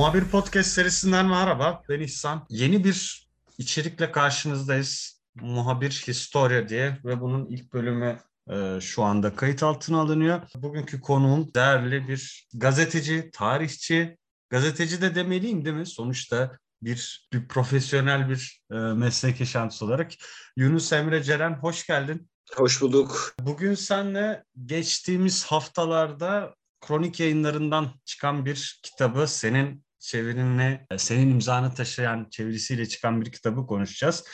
Muhabir Podcast serisinden merhaba. Ben İhsan. Yeni bir içerikle karşınızdayız. Muhabir Historia diye ve bunun ilk bölümü e, şu anda kayıt altına alınıyor. Bugünkü konuğum değerli bir gazeteci, tarihçi, gazeteci de demeliyim değil mi? Sonuçta bir, bir profesyonel bir e, meslek yaşantısı olarak. Yunus Emre Ceren hoş geldin. Hoş bulduk. Bugün senle geçtiğimiz haftalarda kronik yayınlarından çıkan bir kitabı senin çevirinle, senin imzanı taşıyan çevirisiyle çıkan bir kitabı konuşacağız.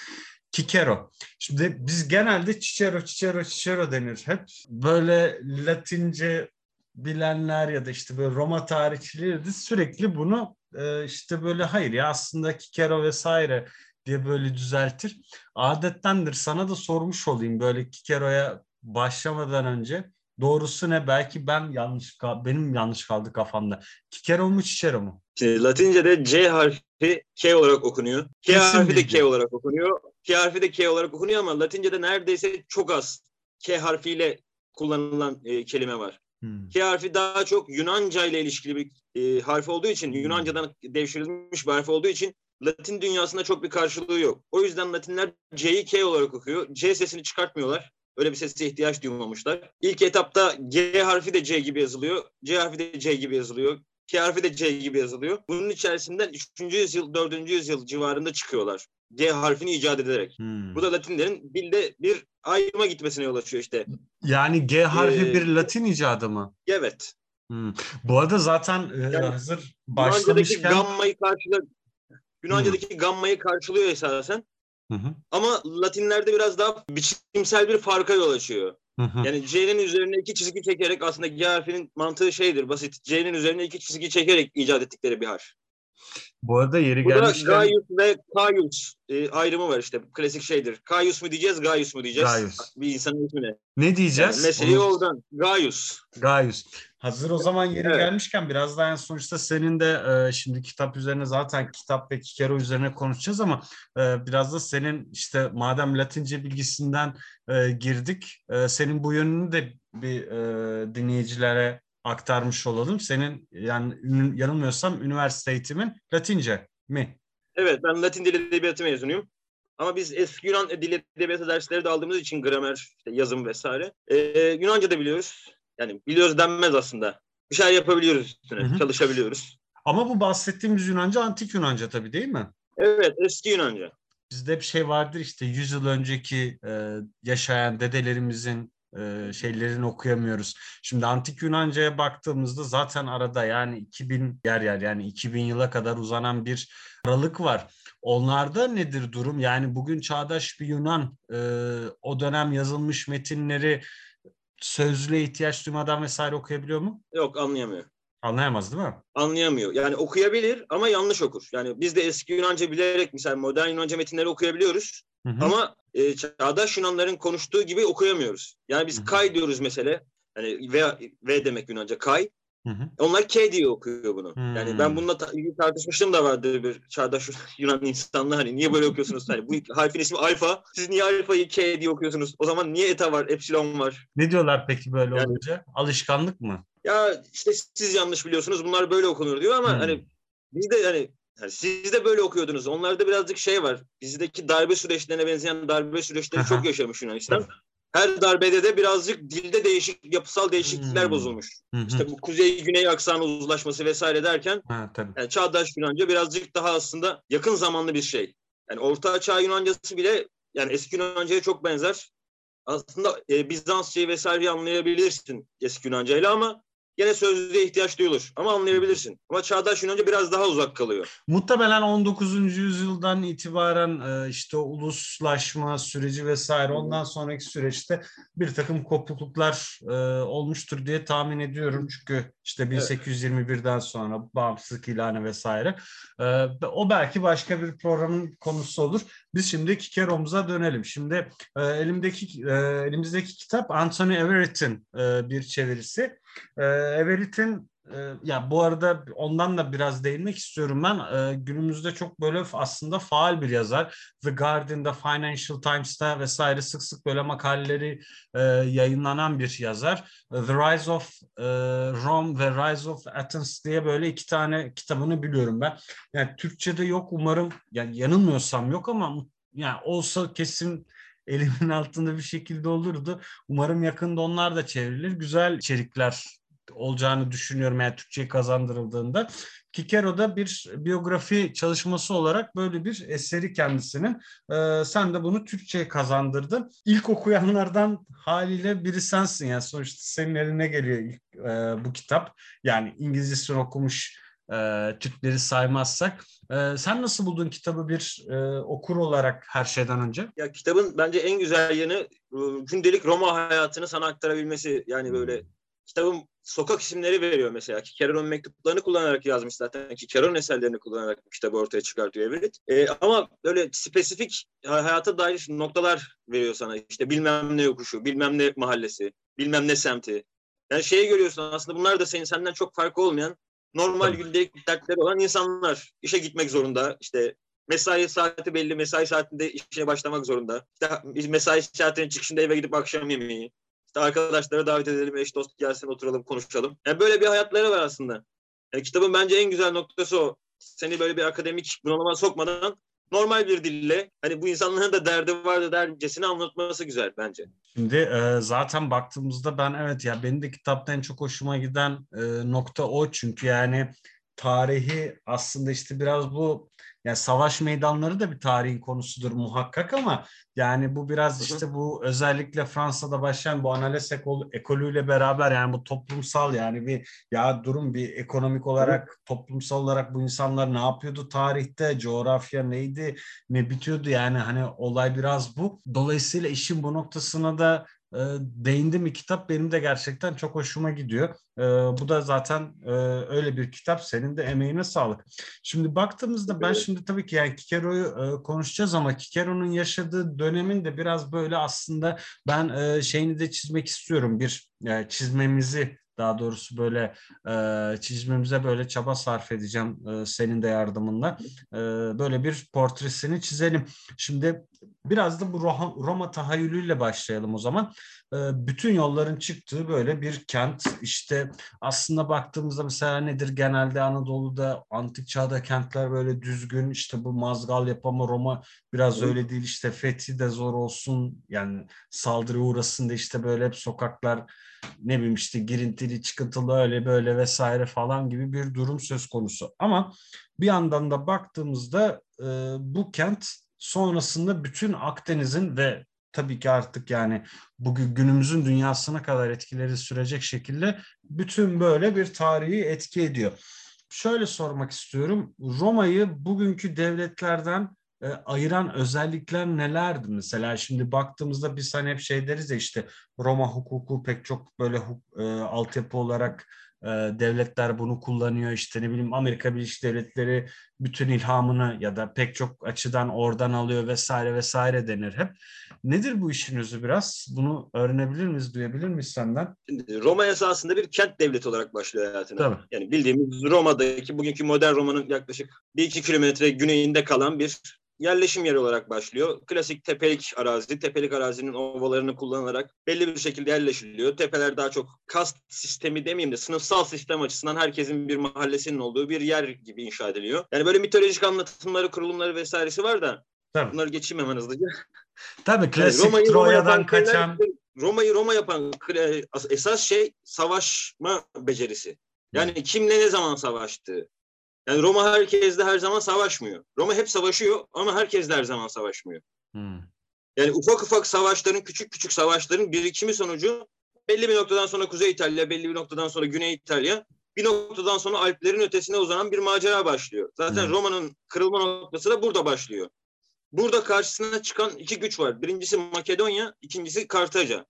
Kikero. Şimdi biz genelde Cicero, Cicero, Cicero denir hep. Böyle Latince bilenler ya da işte böyle Roma tarihçileri de sürekli bunu e, işte böyle hayır ya aslında Kikero vesaire diye böyle düzeltir. Adettendir. Sana da sormuş olayım böyle Kikero'ya başlamadan önce. Doğrusu ne? Belki ben yanlış benim yanlış kaldı kafamda. Kikero mu Cicero mu? Şimdi Latince'de C harfi K olarak okunuyor. K Kesin harfi de K olarak okunuyor. K harfi de K olarak okunuyor ama Latince'de neredeyse çok az K harfiyle kullanılan e, kelime var. Hmm. K harfi daha çok Yunanca ile ilişkili bir e, harf olduğu için, hmm. Yunanca'dan devşirilmiş bir harf olduğu için Latin dünyasında çok bir karşılığı yok. O yüzden Latinler C'yi K olarak okuyor. C sesini çıkartmıyorlar. Öyle bir sese ihtiyaç duymamışlar. İlk etapta G harfi de C gibi yazılıyor. C harfi de C gibi yazılıyor. K harfi de C gibi yazılıyor. Bunun içerisinden 3. yüzyıl, 4. yüzyıl civarında çıkıyorlar. G harfini icat ederek. Hmm. Bu da Latinlerin dilde bir ayrıma gitmesine yol açıyor işte. Yani G harfi ee, bir Latin icadı mı? Evet. Hmm. Bu arada zaten e, yani, hazır başlamışken... Gamma'yı karşılar, Yunanca'daki hmm. gammayı karşılıyor esasen. Hı hı. Ama Latinlerde biraz daha biçimsel bir farka yol açıyor. Hı hı. Yani C'nin üzerine iki çizgi çekerek aslında G harfinin mantığı şeydir basit. C'nin üzerine iki çizgi çekerek icat ettikleri bir harf. Bu arada yeri Burada gelmişken... Gaius ve Caius e, ayrımı var işte. Klasik şeydir. Caius mu diyeceğiz, Gaius mu diyeceğiz? Gaius. Bir insanın ismine. Ne diyeceğiz? Yani meseleyi Onu... oradan. Gaius. Gaius. Hazır o zaman yeri evet. gelmişken biraz daha en sonuçta senin de e, şimdi kitap üzerine zaten kitap ve Kikero üzerine konuşacağız ama e, biraz da senin işte madem Latince bilgisinden e, girdik e, senin bu yönünü de bir e, dinleyicilere aktarmış olalım. Senin yani yanılmıyorsam üniversite eğitimin Latince mi? Evet ben Latin Dil Edebiyatı mezunuyum. Ama biz eski Yunan dil edebiyatı dersleri de aldığımız için gramer, işte yazım vesaire. Ee, Yunanca da biliyoruz. Yani biliyoruz denmez aslında. Bir şeyler yapabiliyoruz üstüne, hı hı. çalışabiliyoruz. Ama bu bahsettiğimiz Yunanca antik Yunanca tabii değil mi? Evet, eski Yunanca. Bizde bir şey vardır işte 100 yıl önceki e, yaşayan dedelerimizin e, şeylerini okuyamıyoruz. Şimdi antik Yunanca'ya baktığımızda zaten arada yani 2000 yer yer yani 2000 yıla kadar uzanan bir aralık var. Onlarda nedir durum? Yani bugün çağdaş bir Yunan e, o dönem yazılmış metinleri sözlüğe ihtiyaç duymadan vesaire okuyabiliyor mu? Yok anlayamıyor. Anlayamaz değil mi? Anlayamıyor. Yani okuyabilir ama yanlış okur. Yani biz de eski Yunanca bilerek mesela modern Yunanca metinleri okuyabiliyoruz. Hı hı. Ama e, çağdaş Yunanların konuştuğu gibi okuyamıyoruz. Yani biz hı hı. kay diyoruz mesela. Yani V, v demek Yunanca kay. Hı hı. Onlar K diye okuyor bunu. Hı. Yani ben bununla ta- tartışmıştım da vardı bir çağdaş Yunan insanla hani niye böyle okuyorsunuz? Hani bu harfin ismi alfa. Siz niye alfayı K diye okuyorsunuz? O zaman niye eta var, epsilon var? Ne diyorlar peki böyle yani, olunca? Alışkanlık mı? Ya işte siz yanlış biliyorsunuz. Bunlar böyle okunur diyor ama hmm. hani biz de hani yani siz de böyle okuyordunuz. Onlarda birazcık şey var. Bizdeki darbe süreçlerine benzeyen darbe süreçleri çok yaşamış Yunanistan. Her darbede de birazcık dilde değişik, yapısal değişiklikler hmm. bozulmuş. Hmm. İşte bu kuzey-güney aksanı uzlaşması vesaire derken ha, tabii. Yani çağdaş Yunanca birazcık daha aslında yakın zamanlı bir şey. Yani Orta Çağ Yunancası bile yani eski Yunanca'ya çok benzer. Aslında e, Bizansçayı vesaire anlayabilirsin eski Yunancayla ama Gene sözlüğe ihtiyaç duyulur ama anlayabilirsin. Ama çağdaş Yunanca biraz daha uzak kalıyor. Muhtemelen 19. yüzyıldan itibaren e, işte uluslaşma süreci vesaire ondan sonraki süreçte bir takım kopukluklar e, olmuştur diye tahmin ediyorum. Çünkü işte 1821'den sonra bağımsızlık ilanı vesaire. E, o belki başka bir programın konusu olur. Biz şimdi Kikero'muza dönelim. Şimdi elimdeki elimizdeki kitap Anthony Everett'in bir çevirisi. E, Everett'in e, ya bu arada ondan da biraz değinmek istiyorum ben. E, günümüzde çok böyle aslında faal bir yazar. The Guardian'da, Financial Times'ta vesaire sık sık böyle makaleleri e, yayınlanan bir yazar. The Rise of e, Rome ve Rise of Athens diye böyle iki tane kitabını biliyorum ben. Yani Türkçe'de yok umarım. Yani yanılmıyorsam yok ama yani olsa kesin elimin altında bir şekilde olurdu. Umarım yakında onlar da çevrilir. Güzel içerikler olacağını düşünüyorum yani Türkçe'ye kazandırıldığında. Kikero'da bir biyografi çalışması olarak böyle bir eseri kendisinin. Ee, sen de bunu Türkçe'ye kazandırdın. İlk okuyanlardan haliyle biri sensin yani sonuçta senin eline geliyor ilk, e, bu kitap. Yani İngilizcesini okumuş e, Türkleri saymazsak. E, sen nasıl buldun kitabı bir e, okur olarak her şeyden önce? Ya kitabın bence en güzel yanı e, gündelik Roma hayatını sana aktarabilmesi. Yani böyle kitabın sokak isimleri veriyor mesela. Kikeron'un mektuplarını kullanarak yazmış zaten. Kikeron'un eserlerini kullanarak bu kitabı ortaya çıkartıyor Everett. E, ama böyle spesifik hayata dair noktalar veriyor sana. İşte bilmem ne yokuşu, bilmem ne mahallesi, bilmem ne semti. Yani şeyi görüyorsun aslında bunlar da senin senden çok farklı olmayan normal evet. gündelik dertleri olan insanlar. işe gitmek zorunda. İşte mesai saati belli. Mesai saatinde işe başlamak zorunda. İşte mesai saatinin çıkışında eve gidip akşam yemeği. İşte arkadaşlara davet edelim, eş dost gelsin oturalım konuşalım. Yani böyle bir hayatları var aslında. Yani kitabın bence en güzel noktası o. Seni böyle bir akademik bunalıma sokmadan normal bir dille hani bu insanların da derdi vardı dercesini anlatması güzel bence. Şimdi e, zaten baktığımızda ben evet ya benim de kitapta en çok hoşuma giden e, nokta o çünkü yani tarihi aslında işte biraz bu yani savaş meydanları da bir tarihin konusudur muhakkak ama yani bu biraz işte bu özellikle Fransa'da başlayan bu analiz ekol, ekolüyle beraber yani bu toplumsal yani bir ya durum bir ekonomik olarak toplumsal olarak bu insanlar ne yapıyordu tarihte coğrafya neydi ne bitiyordu? Yani hani olay biraz bu. Dolayısıyla işin bu noktasına da e, değindi mi kitap benim de gerçekten çok hoşuma gidiyor. E, bu da zaten e, öyle bir kitap. Senin de emeğine sağlık. Şimdi baktığımızda ben şimdi tabii ki yani Kikero'yu e, konuşacağız ama Kikero'nun yaşadığı dönemin de biraz böyle aslında ben e, şeyini de çizmek istiyorum. Bir e, çizmemizi daha doğrusu böyle e, çizmemize böyle çaba sarf edeceğim e, senin de yardımınla. E, böyle bir portresini çizelim. Şimdi biraz da bu Roma, tahayyülüyle başlayalım o zaman. E, bütün yolların çıktığı böyle bir kent. İşte aslında baktığımızda mesela nedir genelde Anadolu'da antik çağda kentler böyle düzgün işte bu mazgal yapama Roma biraz öyle değil işte fethi de zor olsun yani saldırı uğrasın da işte böyle hep sokaklar ne bileyim işte girintili çıkıntılı öyle böyle vesaire falan gibi bir durum söz konusu. Ama bir yandan da baktığımızda e, bu kent sonrasında bütün Akdeniz'in ve tabii ki artık yani bugün günümüzün dünyasına kadar etkileri sürecek şekilde bütün böyle bir tarihi etki ediyor. Şöyle sormak istiyorum. Roma'yı bugünkü devletlerden e, ayıran özellikler nelerdi mesela? Şimdi baktığımızda biz hani hep şey deriz ya işte Roma hukuku pek çok böyle e, altyapı olarak e, devletler bunu kullanıyor. İşte ne bileyim Amerika Birleşik Devletleri bütün ilhamını ya da pek çok açıdan oradan alıyor vesaire vesaire denir hep. Nedir bu işin özü biraz? Bunu öğrenebilir miyiz, duyabilir miyiz senden? Roma esasında bir kent devleti olarak başlıyor hayatına. Tabii. Yani bildiğimiz Roma'daki bugünkü modern Roma'nın yaklaşık 1-2 kilometre güneyinde kalan bir yerleşim yeri olarak başlıyor. Klasik tepelik arazi, tepelik arazinin ovalarını kullanarak belli bir şekilde yerleşiliyor. Tepeler daha çok kast sistemi demeyeyim de sınıfsal sistem açısından herkesin bir mahallesinin olduğu bir yer gibi inşa ediliyor. Yani böyle mitolojik anlatımları, kurulumları vesairesi var da Tabii. bunları geçeyim hemen hızlıca. Tabii klasik yani Roma'yı Troya'dan Roma kaçan. Roma'yı Roma yapan esas şey savaşma becerisi. Yani kimle ne zaman savaştı, yani Roma herkesle her zaman savaşmıyor. Roma hep savaşıyor ama herkesle her zaman savaşmıyor. Hmm. Yani ufak ufak savaşların, küçük küçük savaşların birikimi sonucu belli bir noktadan sonra Kuzey İtalya, belli bir noktadan sonra Güney İtalya, bir noktadan sonra Alplerin ötesine uzanan bir macera başlıyor. Zaten hmm. Roma'nın kırılma noktası da burada başlıyor. Burada karşısına çıkan iki güç var. Birincisi Makedonya, ikincisi Kartaca.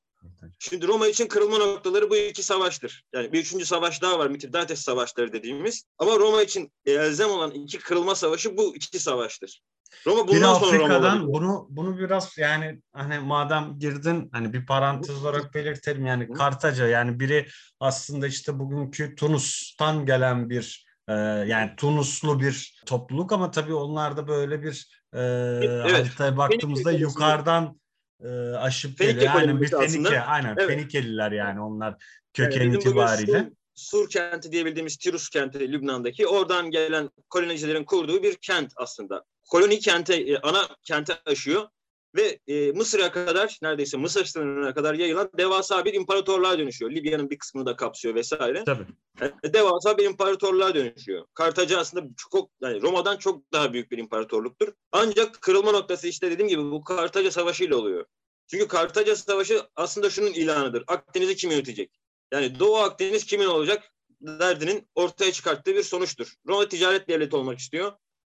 Şimdi Roma için kırılma noktaları bu iki savaştır. Yani bir üçüncü savaş daha var Mitridates savaşları dediğimiz. Ama Roma için elzem olan iki kırılma savaşı bu iki savaştır. Roma Bir bundan sonra Roma Afrika'dan olabilir. bunu bunu biraz yani hani madem girdin hani bir parantez olarak belirtelim yani. Kartaca yani biri aslında işte bugünkü Tunus'tan gelen bir e, yani Tunuslu bir topluluk ama tabii onlar da böyle bir e, Evet. haritaya baktığımızda yukarıdan e, aşıp Fenike geliyor. Aynen bir Fenike, aynen Evet. Fenikeliler yani onlar Yani köken bugün itibariyle. Sur, Sur kenti diyebildiğimiz Tirus kenti Lübnan'daki oradan gelen kolonicilerin kurduğu bir kent aslında. Koloni kente, e, ana kente aşıyor ve e, Mısır'a kadar neredeyse Mısır sınırına kadar yayılan devasa bir imparatorluğa dönüşüyor. Libya'nın bir kısmını da kapsıyor vesaire. Tabii. Yani devasa bir imparatorluğa dönüşüyor. Kartaca aslında çok yani Roma'dan çok daha büyük bir imparatorluktur. Ancak kırılma noktası işte dediğim gibi bu Kartaca Savaşı ile oluyor. Çünkü Kartaca Savaşı aslında şunun ilanıdır. Akdeniz'i kim yönetecek? Yani Doğu Akdeniz kimin olacak derdinin ortaya çıkarttığı bir sonuçtur. Roma ticaret devleti olmak istiyor.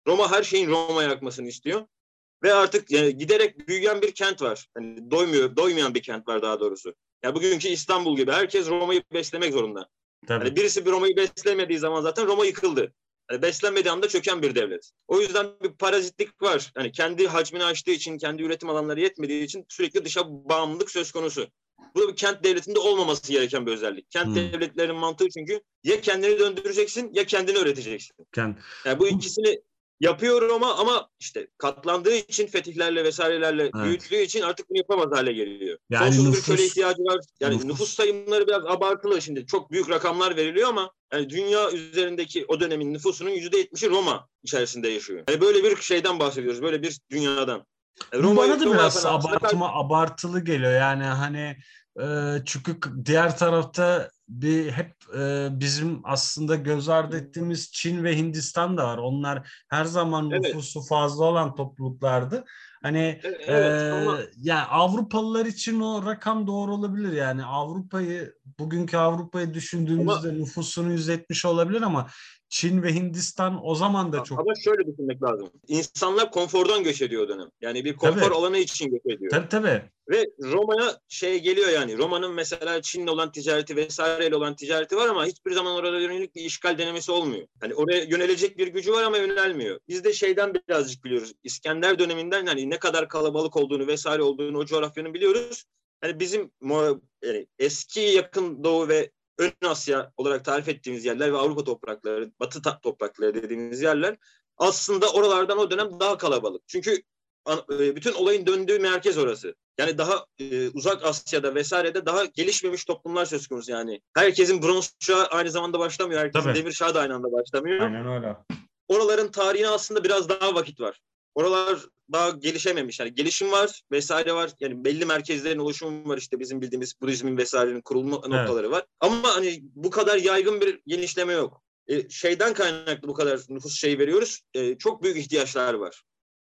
Roma her şeyin Roma'ya akmasını istiyor. Ve artık yani giderek büyüyen bir kent var. Yani doymuyor, doymayan bir kent var daha doğrusu. Yani bugünkü İstanbul gibi herkes Roma'yı beslemek zorunda. Tabii. Yani birisi bir Roma'yı beslemediği zaman zaten Roma yıkıldı. Yani beslenmediği anda çöken bir devlet. O yüzden bir parazitlik var. Yani kendi hacmini aştığı için, kendi üretim alanları yetmediği için sürekli dışa bağımlılık söz konusu. Bu da bir kent devletinde olmaması gereken bir özellik. Kent Hmm. devletlerinin mantığı çünkü ya kendini döndüreceksin ya kendini öğreteceksin. Yani Yani bu ikisini yapıyor Roma ama işte katlandığı için fetihlerle vesairelerle Evet. büyüttüğü için artık bunu yapamaz hale geliyor. Yani Sonsuz bir nüfus- köle ihtiyacı var. Yani nüfus- nüfus, sayımları biraz abartılı şimdi. Çok büyük rakamlar veriliyor ama yani dünya üzerindeki o dönemin nüfusunun yüzde yetmişi Roma içerisinde yaşıyor. Yani böyle bir şeyden bahsediyoruz. Böyle bir dünyadan. Yani Bu Roma'yı- bana da Roma biraz abartıma abartılı geliyor yani hani e, çünkü k- diğer tarafta bir hep e, bizim aslında göz ardı ettiğimiz Çin ve Hindistan da var. Onlar her zaman Evet. nüfusu fazla olan topluluklardı. Hani Evet, e, ama yani Avrupalılar için o rakam doğru olabilir yani Avrupa'yı bugünkü Avrupa'yı düşündüğümüzde nüfusunun 170 olabilir ama Çin ve Hindistan o zaman da çok ama şöyle düşünmek lazım. İnsanlar konfordan göç ediyor o dönem. Yani bir konfor Tabii. alanı için göç ediyor. tabii tabii Ve Roma'ya şey geliyor yani. Roma'nın mesela Çin'le olan ticareti vesaireyle olan ticareti var ama hiçbir zaman orada yönelik bir işgal denemesi olmuyor. Hani oraya yönelecek bir gücü var ama yönelmiyor. Biz de şeyden birazcık biliyoruz. İskender döneminden hani ne kadar kalabalık olduğunu vesaire olduğunu o coğrafyanın biliyoruz. Hani bizim yani eski yakın doğu ve ön Asya olarak tarif ettiğimiz yerler ve Avrupa toprakları, Batı toprakları dediğimiz yerler aslında oralardan o dönem daha kalabalık. Çünkü e, bütün olayın döndüğü merkez orası. Yani daha e, uzak Asya'da vesairede daha gelişmemiş toplumlar söz konusu yani. Herkesin bronz çağı aynı zamanda başlamıyor. Herkesin Tabii. demir çağı da aynı anda başlamıyor. aynen öyle. Oraların tarihine aslında biraz daha vakit var. Oralar daha gelişememiş. Yani gelişim var vesaire var. Yani belli merkezlerin oluşumu var işte bizim bildiğimiz Budizmin vesairenin kurulma noktaları var. Ama hani bu kadar yaygın bir genişleme yok. E, şeyden kaynaklı bu kadar nüfus şey veriyoruz. E, çok büyük ihtiyaçlar var.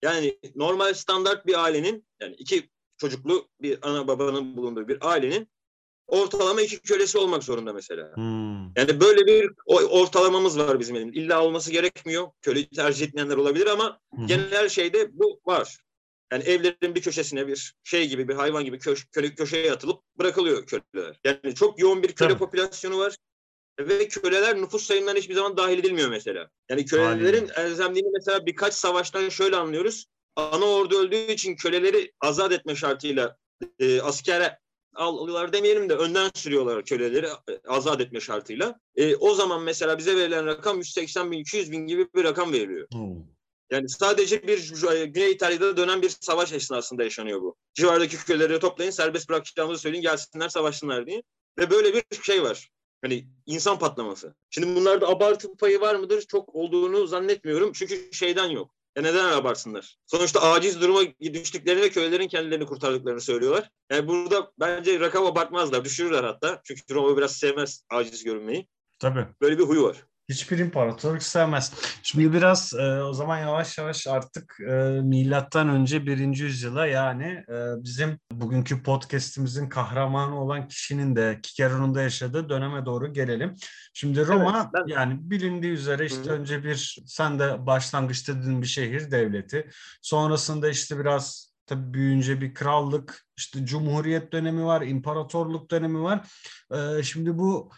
Yani normal standart bir ailenin yani iki çocuklu bir ana babanın bulunduğu bir ailenin ortalama iki kölesi olmak zorunda mesela. Hmm. Yani böyle bir ortalamamız var bizim elimizde. İlla olması gerekmiyor. Köleyi tercih etmeyenler olabilir ama hı. genel şeyde bu var. Yani evlerin bir köşesine bir şey gibi bir hayvan gibi köş, köle, köşeye atılıp bırakılıyor köleler. Yani çok yoğun bir köle Tabii. popülasyonu var. Ve köleler nüfus sayımlarına hiçbir zaman dahil edilmiyor mesela. Yani kölelerin elzemliğini mesela birkaç savaştan şöyle anlıyoruz. Ana ordu öldüğü için köleleri azat etme şartıyla e, askere alıyorlar demeyelim de önden sürüyorlar köleleri e, azat etme şartıyla. E, o zaman mesela bize verilen rakam 180 bin 200 bin gibi bir rakam veriliyor. Hmm. Yani sadece bir e, Güney İtalya'da dönen bir savaş esnasında yaşanıyor bu. Civardaki köleleri toplayın serbest bırakacağımızı söyleyin gelsinler savaşsınlar diye. Ve böyle bir şey var. Hani insan patlaması. Şimdi bunlarda abartı payı var mıdır? Çok olduğunu zannetmiyorum. Çünkü şeyden yok. Ya neden abartsınlar? Sonuçta aciz duruma düştüklerini ve kölelerin kendilerini kurtardıklarını söylüyorlar. Yani burada bence rakam abartmazlar. Düşürürler hatta. Çünkü Roma biraz sevmez aciz görünmeyi. Tabii. Böyle bir huyu var. Hiçbir imparatorluk sevmez. Şimdi biraz e, o zaman yavaş yavaş artık e, milattan önce birinci yüzyıla yani e, bizim bugünkü podcast'imizin kahramanı olan kişinin de Kikeron'un da yaşadığı döneme doğru gelelim. Şimdi Roma Evet, ben- yani bilindiği üzere işte Hı hı. önce bir sen de başlangıçta dediğin bir şehir devleti. Sonrasında işte biraz tabii büyüyünce bir krallık, işte cumhuriyet dönemi var, imparatorluk dönemi var. E, şimdi bu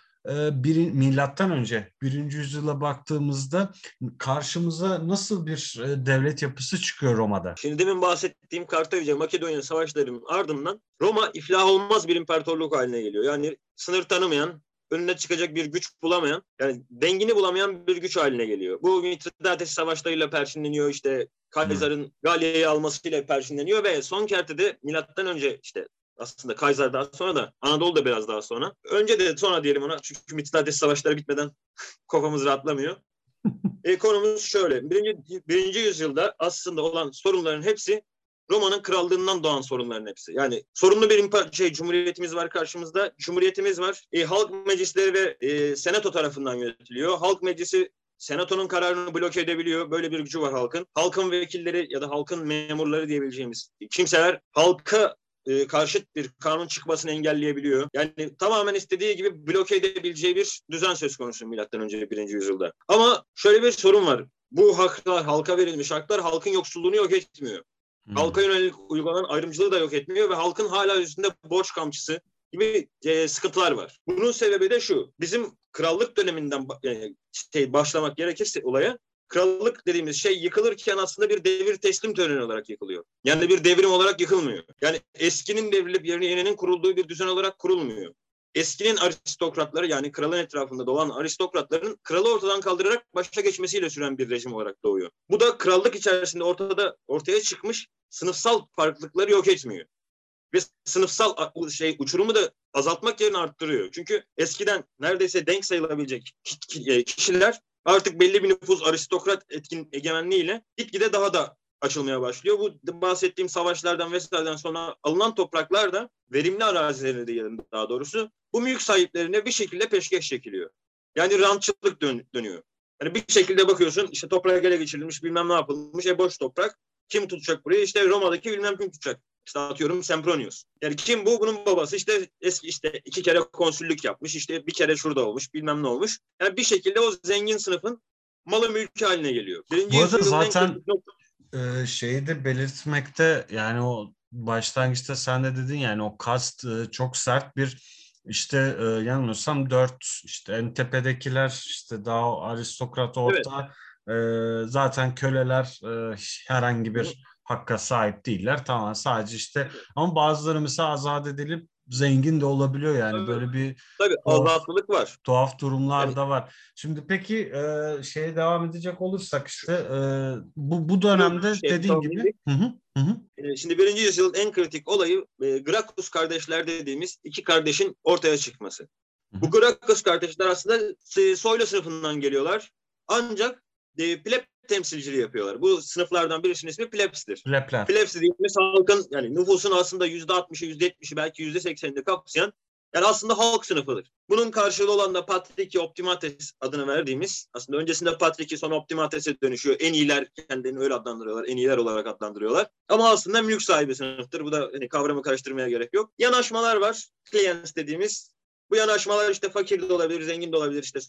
bir, milattan önce birinci yüzyıla baktığımızda karşımıza nasıl bir e, devlet yapısı çıkıyor Roma'da? Şimdi demin bahsettiğim Kartaca, Makedonya savaşlarının ardından Roma iflah olmaz bir imparatorluk haline geliyor. Yani sınır tanımayan, önüne çıkacak bir güç bulamayan, yani dengini bulamayan bir güç haline geliyor. Bu Mitridates savaşlarıyla perşinleniyor işte Kaiser'ın Galya'yı almasıyla perşinleniyor ve son kertede milattan önce işte aslında Kaiser daha sonra da Anadolu da biraz daha sonra. Önce de sonra diyelim ona çünkü Mitridates savaşları bitmeden kafamız rahatlamıyor. e, konumuz şöyle. Birinci, birinci yüzyılda aslında olan sorunların hepsi Roma'nın krallığından doğan sorunların hepsi. Yani sorunlu bir şey cumhuriyetimiz var karşımızda. Cumhuriyetimiz var. E, halk meclisleri ve e, senato tarafından yönetiliyor. Halk meclisi senatonun kararını bloke edebiliyor. Böyle bir gücü var halkın. Halkın vekilleri ya da halkın memurları diyebileceğimiz kimseler halka e, karşıt bir kanun çıkmasını engelleyebiliyor. Yani tamamen istediği gibi bloke edebileceği bir düzen söz konusu milattan önce birinci yüzyılda. Ama şöyle bir sorun var. Bu haklar, halka verilmiş haklar halkın yoksulluğunu yok etmiyor. Hmm. Halka yönelik uygulanan ayrımcılığı da yok etmiyor ve halkın hala üstünde borç kamçısı gibi e, sıkıntılar var. Bunun sebebi de şu. Bizim krallık döneminden e, şey, başlamak gerekirse olaya krallık dediğimiz şey yıkılırken aslında bir devir teslim töreni olarak yıkılıyor. Yani bir devrim olarak yıkılmıyor. Yani eskinin devrilip yerine yeninin kurulduğu bir düzen olarak kurulmuyor. Eskinin aristokratları yani kralın etrafında dolan aristokratların kralı ortadan kaldırarak başa geçmesiyle süren bir rejim olarak doğuyor. Bu da krallık içerisinde ortada ortaya çıkmış sınıfsal farklılıkları yok etmiyor. Ve sınıfsal şey uçurumu da azaltmak yerine arttırıyor. Çünkü eskiden neredeyse denk sayılabilecek e, kişiler artık belli bir nüfus aristokrat etkin egemenliğiyle gitgide daha da açılmaya başlıyor. Bu bahsettiğim savaşlardan vesaireden sonra alınan topraklar da verimli arazilerine diyelim daha doğrusu bu mülk sahiplerine bir şekilde peşkeş çekiliyor. Yani rantçılık dön- dönüyor. Yani bir şekilde bakıyorsun işte toprak ele geçirilmiş bilmem ne yapılmış e boş toprak. Kim tutacak burayı? İşte Roma'daki bilmem kim tutacak. İşte atıyorum Sempronius. Yani kim bu? Bunun babası işte eski işte iki kere konsüllük yapmış. işte bir kere şurada olmuş. Bilmem ne olmuş. Yani bir şekilde o zengin sınıfın malı mülkü haline geliyor. Birinci Bu arada zaten e, şeyi de belirtmekte yani o başlangıçta sen de dedin yani o kast e, çok sert bir işte e, yanılmıyorsam dört işte en tepedekiler işte daha aristokrat orta evet. e, zaten köleler e, herhangi bir hakka sahip değiller. Tamam sadece işte ama bazıları mesela azat edilip zengin de olabiliyor yani tabii, böyle bir tabii azatlık var. Tuhaf durumlar yani, da var. Şimdi peki e, şeye devam edecek olursak işte e, bu bu dönemde şey, dediğin gibi. Hı hı, hı. E, şimdi birinci yüzyılın en kritik olayı e, Gracchus kardeşler dediğimiz iki kardeşin ortaya çıkması. Hı hı. Bu Gracchus kardeşler aslında soylu sınıfından geliyorlar. Ancak e, pleb temsilciliği yapıyorlar. Bu sınıflardan birisinin ismi plebs'tir. Plebler. Plebs dediğimiz halkın yani nüfusun aslında yüzde altmışı, yüzde yetmişi belki yüzde seksenini kapsayan yani aslında halk sınıfıdır. Bunun karşılığı olan da Patriki Optimates adını verdiğimiz aslında öncesinde Patriki sonra Optimates'e dönüşüyor. En iyiler kendilerini öyle adlandırıyorlar. En iyiler olarak adlandırıyorlar. Ama aslında mülk sahibi sınıftır. Bu da hani kavramı karıştırmaya gerek yok. Yanaşmalar var. Clients dediğimiz. Bu yanaşmalar işte fakir de olabilir, zengin de olabilir, işte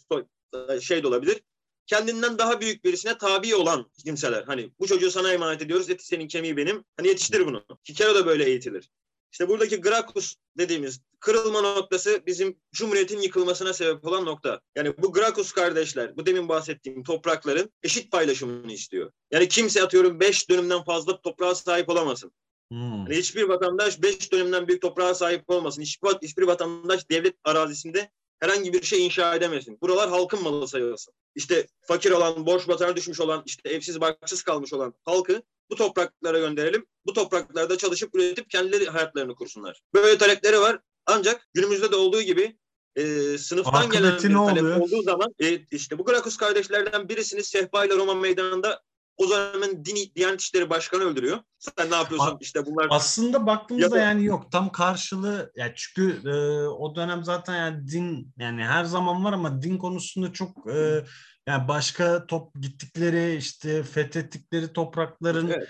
şey de olabilir kendinden daha büyük birisine tabi olan kimseler. Hani bu çocuğu sana emanet ediyoruz. Eti senin kemiği benim. Hani yetiştir bunu. Kikero da böyle eğitilir. İşte buradaki Gracchus dediğimiz kırılma noktası bizim Cumhuriyet'in yıkılmasına sebep olan nokta. Yani bu Gracchus kardeşler, bu demin bahsettiğim toprakların eşit paylaşımını istiyor. Yani kimse atıyorum beş dönümden fazla toprağa sahip olamasın. Hmm. Yani hiçbir vatandaş beş dönümden büyük toprağa sahip olmasın. Hiçbir, hiçbir vatandaş devlet arazisinde herhangi bir şey inşa edemesin. Buralar halkın malı sayılsın. İşte fakir olan, borç batağına düşmüş olan, işte evsiz barksız kalmış olan halkı bu topraklara gönderelim. Bu topraklarda çalışıp üretip kendileri hayatlarını kursunlar. Böyle talepleri var. Ancak günümüzde de olduğu gibi e, sınıftan Akıbeti gelen bir talep oluyor? olduğu zaman e, işte bu Grakus kardeşlerden birisini Sehpa ile Roma meydanında o zaman din, Diyanet İşleri Başkanı öldürüyor. Sen ne yapıyorsun? A- işte bunlar. Aslında baktığımızda yani yok. Tam karşılığı yani çünkü e, o dönem zaten yani din yani her zaman var ama din konusunda çok e, yani başka top gittikleri işte fethettikleri toprakların evet.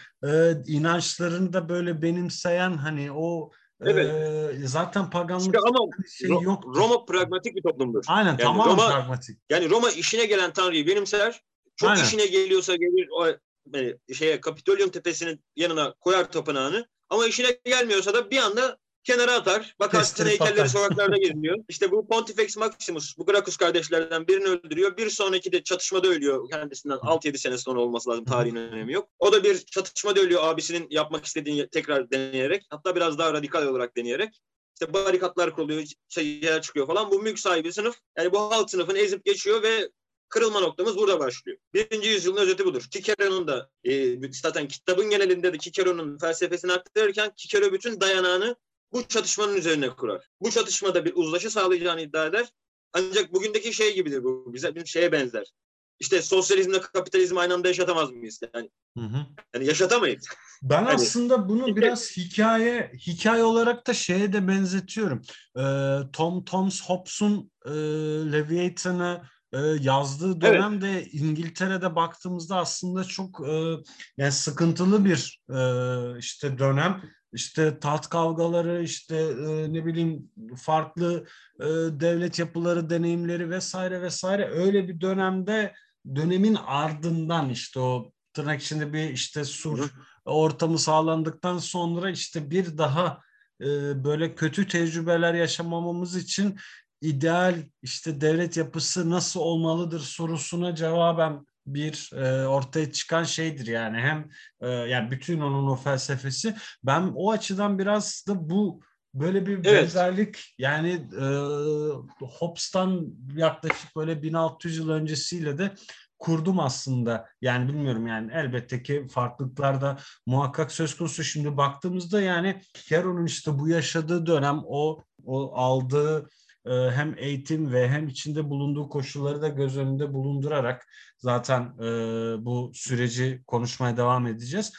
e, inançlarını da böyle benimseyen hani o Evet. Ee, zaten paganlık işte ama şey yok. Roma pragmatik bir toplumdur. Aynen yani tamamen Roma, pragmatik. Yani Roma işine gelen tanrıyı benimser, çok Aynen. işine geliyorsa gelir o yani şeye Kapitolium tepesinin yanına koyar tapınağını ama işine gelmiyorsa da bir anda kenara atar. Bakarsın heykelleri atar. sokaklarda geziyor. İşte bu Pontifex Maximus, bu Gracchus kardeşlerden birini öldürüyor. Bir sonraki de çatışmada ölüyor. Kendisinden 6-7 sene sonra olması lazım. Tarihin önemi yok. O da bir çatışmada ölüyor abisinin yapmak istediğini tekrar deneyerek. Hatta biraz daha radikal olarak deneyerek. İşte barikatlar kuruluyor, şeyler çıkıyor falan. Bu mülk sahibi sınıf, yani bu halk sınıfını ezip geçiyor ve kırılma noktamız burada başlıyor. Birinci yüzyılın özeti budur. Cicero'nun da e, zaten kitabın genelinde de Cicero'nun felsefesini aktarırken Cicero bütün dayanağını bu çatışmanın üzerine kurar. Bu çatışmada bir uzlaşı sağlayacağını iddia eder. Ancak bugündeki şey gibidir bu. Bize bir şeye benzer. İşte sosyalizmle kapitalizmi aynı anda yaşatamaz mıyız? Yani, Hı hı. yani yaşatamayız. Ben Hani- aslında bunu biraz hikaye hikaye olarak da şeye de benzetiyorum. Ee, Tom Thomas Hobbes'un e, Leviathan'ı e, yazdığı dönem de İngiltere'de baktığımızda aslında çok e, yani sıkıntılı bir e, işte dönem. İşte taht kavgaları, işte e, ne bileyim farklı e, devlet yapıları, deneyimleri vesaire vesaire öyle bir dönemde dönemin ardından işte o tırnak içinde bir işte sur ortamı sağlandıktan sonra işte bir daha böyle kötü tecrübeler yaşamamamız için ideal işte devlet yapısı nasıl olmalıdır sorusuna cevaben bir e, ortaya çıkan şeydir yani hem e, yani bütün onun o felsefesi ben o açıdan biraz da bu böyle bir Evet. benzerlik yani e, Hobbes'tan yaklaşık böyle 1600 yıl öncesiyle de kurdum aslında. Yani bilmiyorum yani elbette ki farklılıklar da muhakkak söz konusu. Şimdi baktığımızda yani Kerou'nun işte bu yaşadığı dönem o o aldığı hem eğitim ve hem içinde bulunduğu koşulları da göz önünde bulundurarak zaten e, bu süreci konuşmaya devam edeceğiz.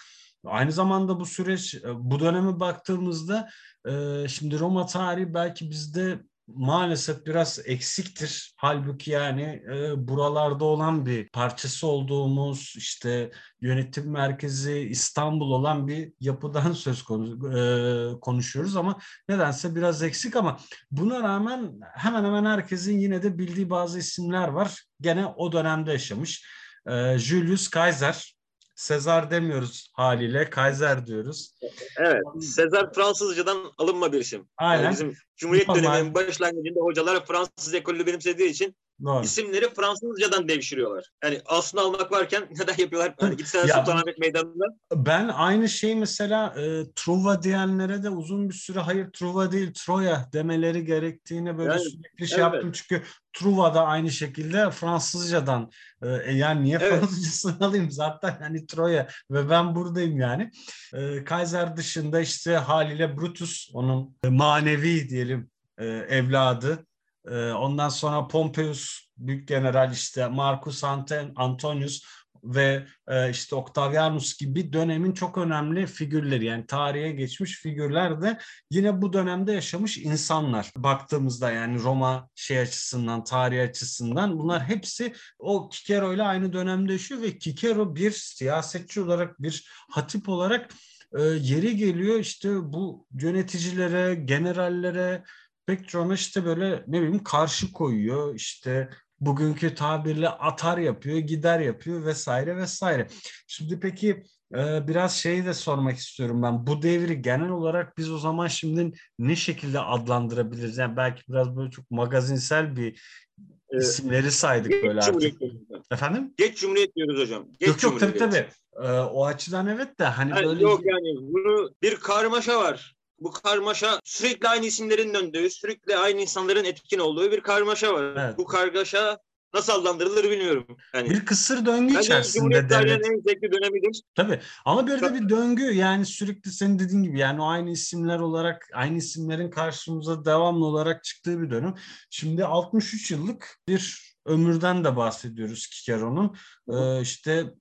Aynı zamanda bu süreç e, bu döneme baktığımızda e, şimdi Roma tarihi belki bizde maalesef biraz eksiktir. Halbuki yani e, buralarda olan bir parçası olduğumuz işte yönetim merkezi İstanbul olan bir yapıdan söz konusu e, konuşuyoruz ama nedense biraz eksik ama buna rağmen hemen hemen herkesin yine de bildiği bazı isimler var. Gene o dönemde yaşamış. E, Julius Caesar, Sezar demiyoruz haliyle, Kaiser diyoruz. Evet. Sezar Fransızcadan alınma bir isim. Aynen. Yani bizim Cumhuriyet Normal. döneminin başlangıcında hocalar Fransız ekolü benimsediği için Doğru. isimleri Fransızcadan devşiriyorlar. Yani aslını almak varken neden yapıyorlar? Hani gitsene Ya- Sultanahmet Meydanı'nda. Ben aynı şeyi mesela e, Truva diyenlere de uzun bir süre hayır Truva değil Troya demeleri gerektiğini böyle Yani, sürekli şey evet. yaptım. Çünkü Truva da aynı şekilde Fransızcadan e, e, yani niye Evet. Fransızcasını alayım zaten hani Troya ve ben buradayım yani. E, Kaiser dışında işte haliyle Brutus onun manevi diyelim e, evladı. E, ondan sonra Pompeius büyük general işte Marcus Antonius ve e, işte Octavianus gibi dönemin çok önemli figürleri yani tarihe geçmiş figürler de yine bu dönemde yaşamış insanlar. Baktığımızda yani Roma şey açısından, tarih açısından bunlar hepsi o Kikero ile aynı dönemde yaşıyor ve Kikero bir siyasetçi olarak, bir hatip olarak e, yeri geliyor işte bu yöneticilere, generallere, çoğuna işte böyle ne bileyim karşı koyuyor işte bugünkü tabirle atar yapıyor, gider yapıyor vesaire vesaire. Şimdi peki e, biraz şeyi de sormak istiyorum ben. Bu devri genel olarak biz o zaman şimdi ne şekilde adlandırabiliriz? Yani belki biraz böyle çok magazinsel bir Ee, isimleri saydık Geç böyle artık. Efendim? Geç Cumhuriyet diyoruz hocam. Geç yok yok tabii tabii. E, o açıdan evet de hani Yani böyle Yok yani bunu bir karmaşa var. Bu karmaşa sürekli aynı isimlerin döndüğü, sürekli aynı insanların etkin olduğu bir karmaşa var. Evet. Bu kargaşa nasıl adlandırılır bilmiyorum. Yani bir kısır döngü bence içerisinde devlet. en zevkli dönemidir. Tabii ama bir de Çok- bir döngü yani sürekli senin dediğin gibi yani o aynı isimler olarak aynı isimlerin karşımıza devamlı olarak çıktığı bir dönem. Şimdi 63 yıllık bir ömürden de bahsediyoruz Kikero'nun. Ee, işte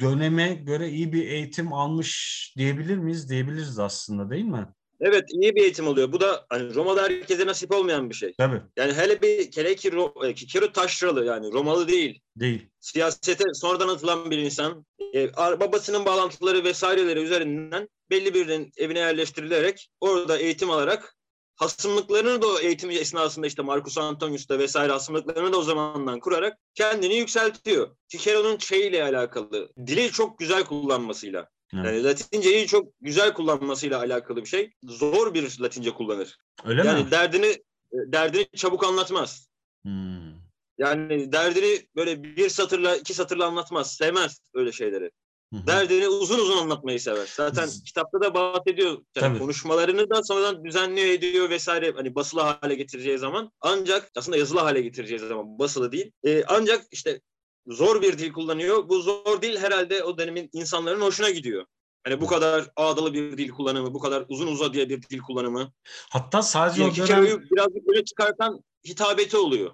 döneme göre iyi bir eğitim almış diyebilir miyiz? Diyebiliriz aslında değil mi? Evet iyi bir eğitim oluyor. Bu da hani Roma'da herkese nasip olmayan bir şey. Tabii Yani hele bir kere ki e, Kikero taşralı yani Romalı değil. değil. Siyasete sonradan atılan bir insan. E, babasının bağlantıları vesaireleri üzerinden belli birinin evine yerleştirilerek orada eğitim alarak hasımlıklarını da o eğitim esnasında işte Marcus Antonius'ta vesaire hasımlıklarını da o zamandan kurarak kendini yükseltiyor. Cicero'nun şeyiyle alakalı, dili çok güzel kullanmasıyla. Evet. Yani Latinceyi çok güzel kullanmasıyla alakalı bir şey. Zor bir Latince kullanır. Öyle yani mi? derdini derdini çabuk anlatmaz. Hmm. Yani derdini böyle bir satırla iki satırla anlatmaz. Sevmez öyle şeyleri. Hı-hı. Derdini uzun uzun anlatmayı sever. Zaten Hı. kitapta da bahsediyor. Yani konuşmalarını da sonradan düzenliyor ediyor vesaire. Hani basılı hale getireceği zaman. Ancak aslında yazılı hale getireceği zaman basılı değil. Ee, ancak işte zor bir dil kullanıyor. Bu zor dil herhalde o dönemin insanların hoşuna gidiyor. Hani bu kadar ağdalı bir dil kullanımı, bu kadar uzun uzadıya bir dil kullanımı. Hatta sadece o dönem... birazcık böyle çıkartan hitabeti oluyor.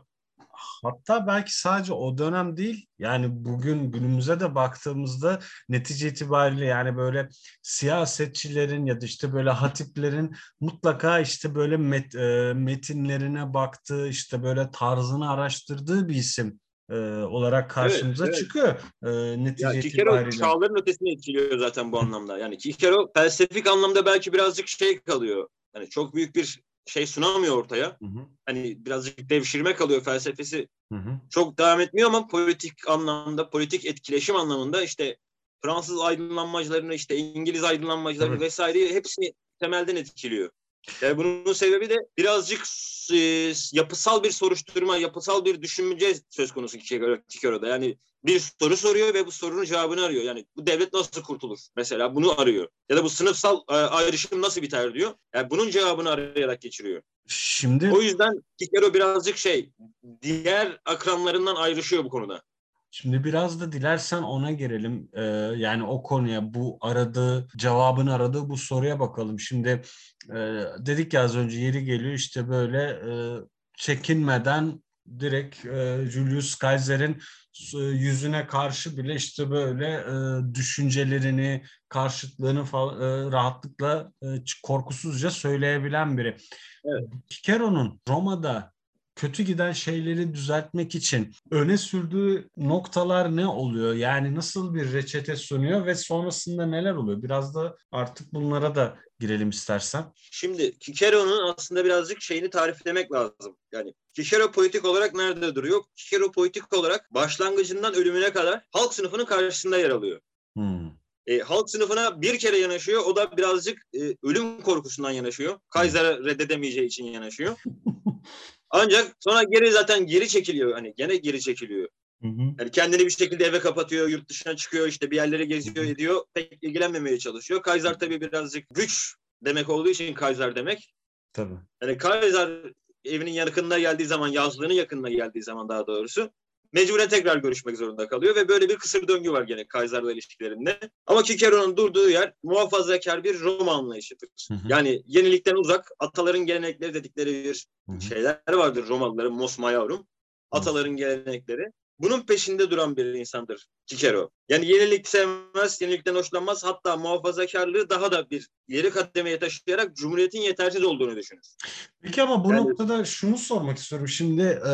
Hatta belki sadece o dönem değil yani bugün günümüze de baktığımızda netice itibariyle yani böyle siyasetçilerin ya da işte böyle hatiplerin mutlaka işte böyle met, e, metinlerine baktığı işte böyle tarzını araştırdığı bir isim e, olarak karşımıza evet, evet. çıkıyor e, netice ya, itibariyle. Kikero çağların ötesini etkiliyor zaten bu anlamda. Yani Kikero felsefik anlamda belki birazcık şey kalıyor. Yani çok büyük bir şey sunamıyor ortaya. Hı hı. Hani birazcık devşirme kalıyor felsefesi. Hı hı. Çok devam etmiyor ama politik anlamda, politik etkileşim anlamında işte Fransız aydınlanmacılarını, işte İngiliz aydınlanmacılarını evet. vesaire hepsini temelden etkiliyor. Yani bunun sebebi de birazcık e, yapısal bir soruşturma, yapısal bir düşünce söz konusu Kikero'da. Yani bir soru soruyor ve bu sorunun cevabını arıyor. Yani bu devlet nasıl kurtulur? Mesela bunu arıyor. Ya da bu sınıfsal e, ayrışım nasıl biter diyor. Yani bunun cevabını arayarak geçiriyor. Şimdi o yüzden Kikero birazcık şey diğer akranlarından ayrışıyor bu konuda. Şimdi biraz da dilersen ona girelim. Ee, yani o konuya bu aradığı, cevabını aradığı bu soruya bakalım. Şimdi e, dedik ya az önce yeri geliyor işte böyle e, çekinmeden direkt e, Julius Caesar'in e, yüzüne karşı bile işte böyle e, düşüncelerini, karşıtlığını falan, e, rahatlıkla e, korkusuzca söyleyebilen biri. Evet. Cicero'nun Roma'da kötü giden şeyleri düzeltmek için öne sürdüğü noktalar ne oluyor? Yani nasıl bir reçete sunuyor ve sonrasında neler oluyor? Biraz da artık bunlara da girelim istersen. Şimdi Cicero'nun aslında birazcık şeyini tariflemek lazım. Yani Cicero politik olarak nerede duruyor? Cicero politik olarak başlangıcından ölümüne kadar halk sınıfının karşısında yer alıyor. Hmm. E, halk sınıfına bir kere yanaşıyor. O da birazcık e, ölüm korkusundan yanaşıyor. Kaiser'ı reddedemeyeceği için yanaşıyor. Ancak sonra geri zaten geri çekiliyor. Hani gene geri çekiliyor. Hı hı. Yani kendini bir şekilde eve kapatıyor, yurt dışına çıkıyor, işte bir yerlere geziyor, ediyor. Pek ilgilenmemeye çalışıyor. Kaiser tabii birazcık güç demek olduğu için Kaiser demek. Tabii. Yani Kaiser evinin yakınına geldiği zaman, yazlığının yakınına geldiği zaman daha doğrusu mecburen tekrar görüşmek zorunda kalıyor ve böyle bir kısır döngü var gene Kaiser'la ilişkilerinde. Ama Cicero'nun durduğu yer muhafazakar bir Roma anlayışıdır. Hı hı. Yani yenilikten uzak, ataların gelenekleri dedikleri bir hı hı. şeyler vardır Romalıların mos maiorum. Ataların gelenekleri. Bunun peşinde duran bir insandır Cicero. Yani yenilik sevmez, yenilikten hoşlanmaz. Hatta muhafazakarlığı daha da bir yeri kademeye taşıyarak Cumhuriyet'in yetersiz olduğunu düşünür. Peki ama bu yani, noktada şunu sormak istiyorum. Şimdi e,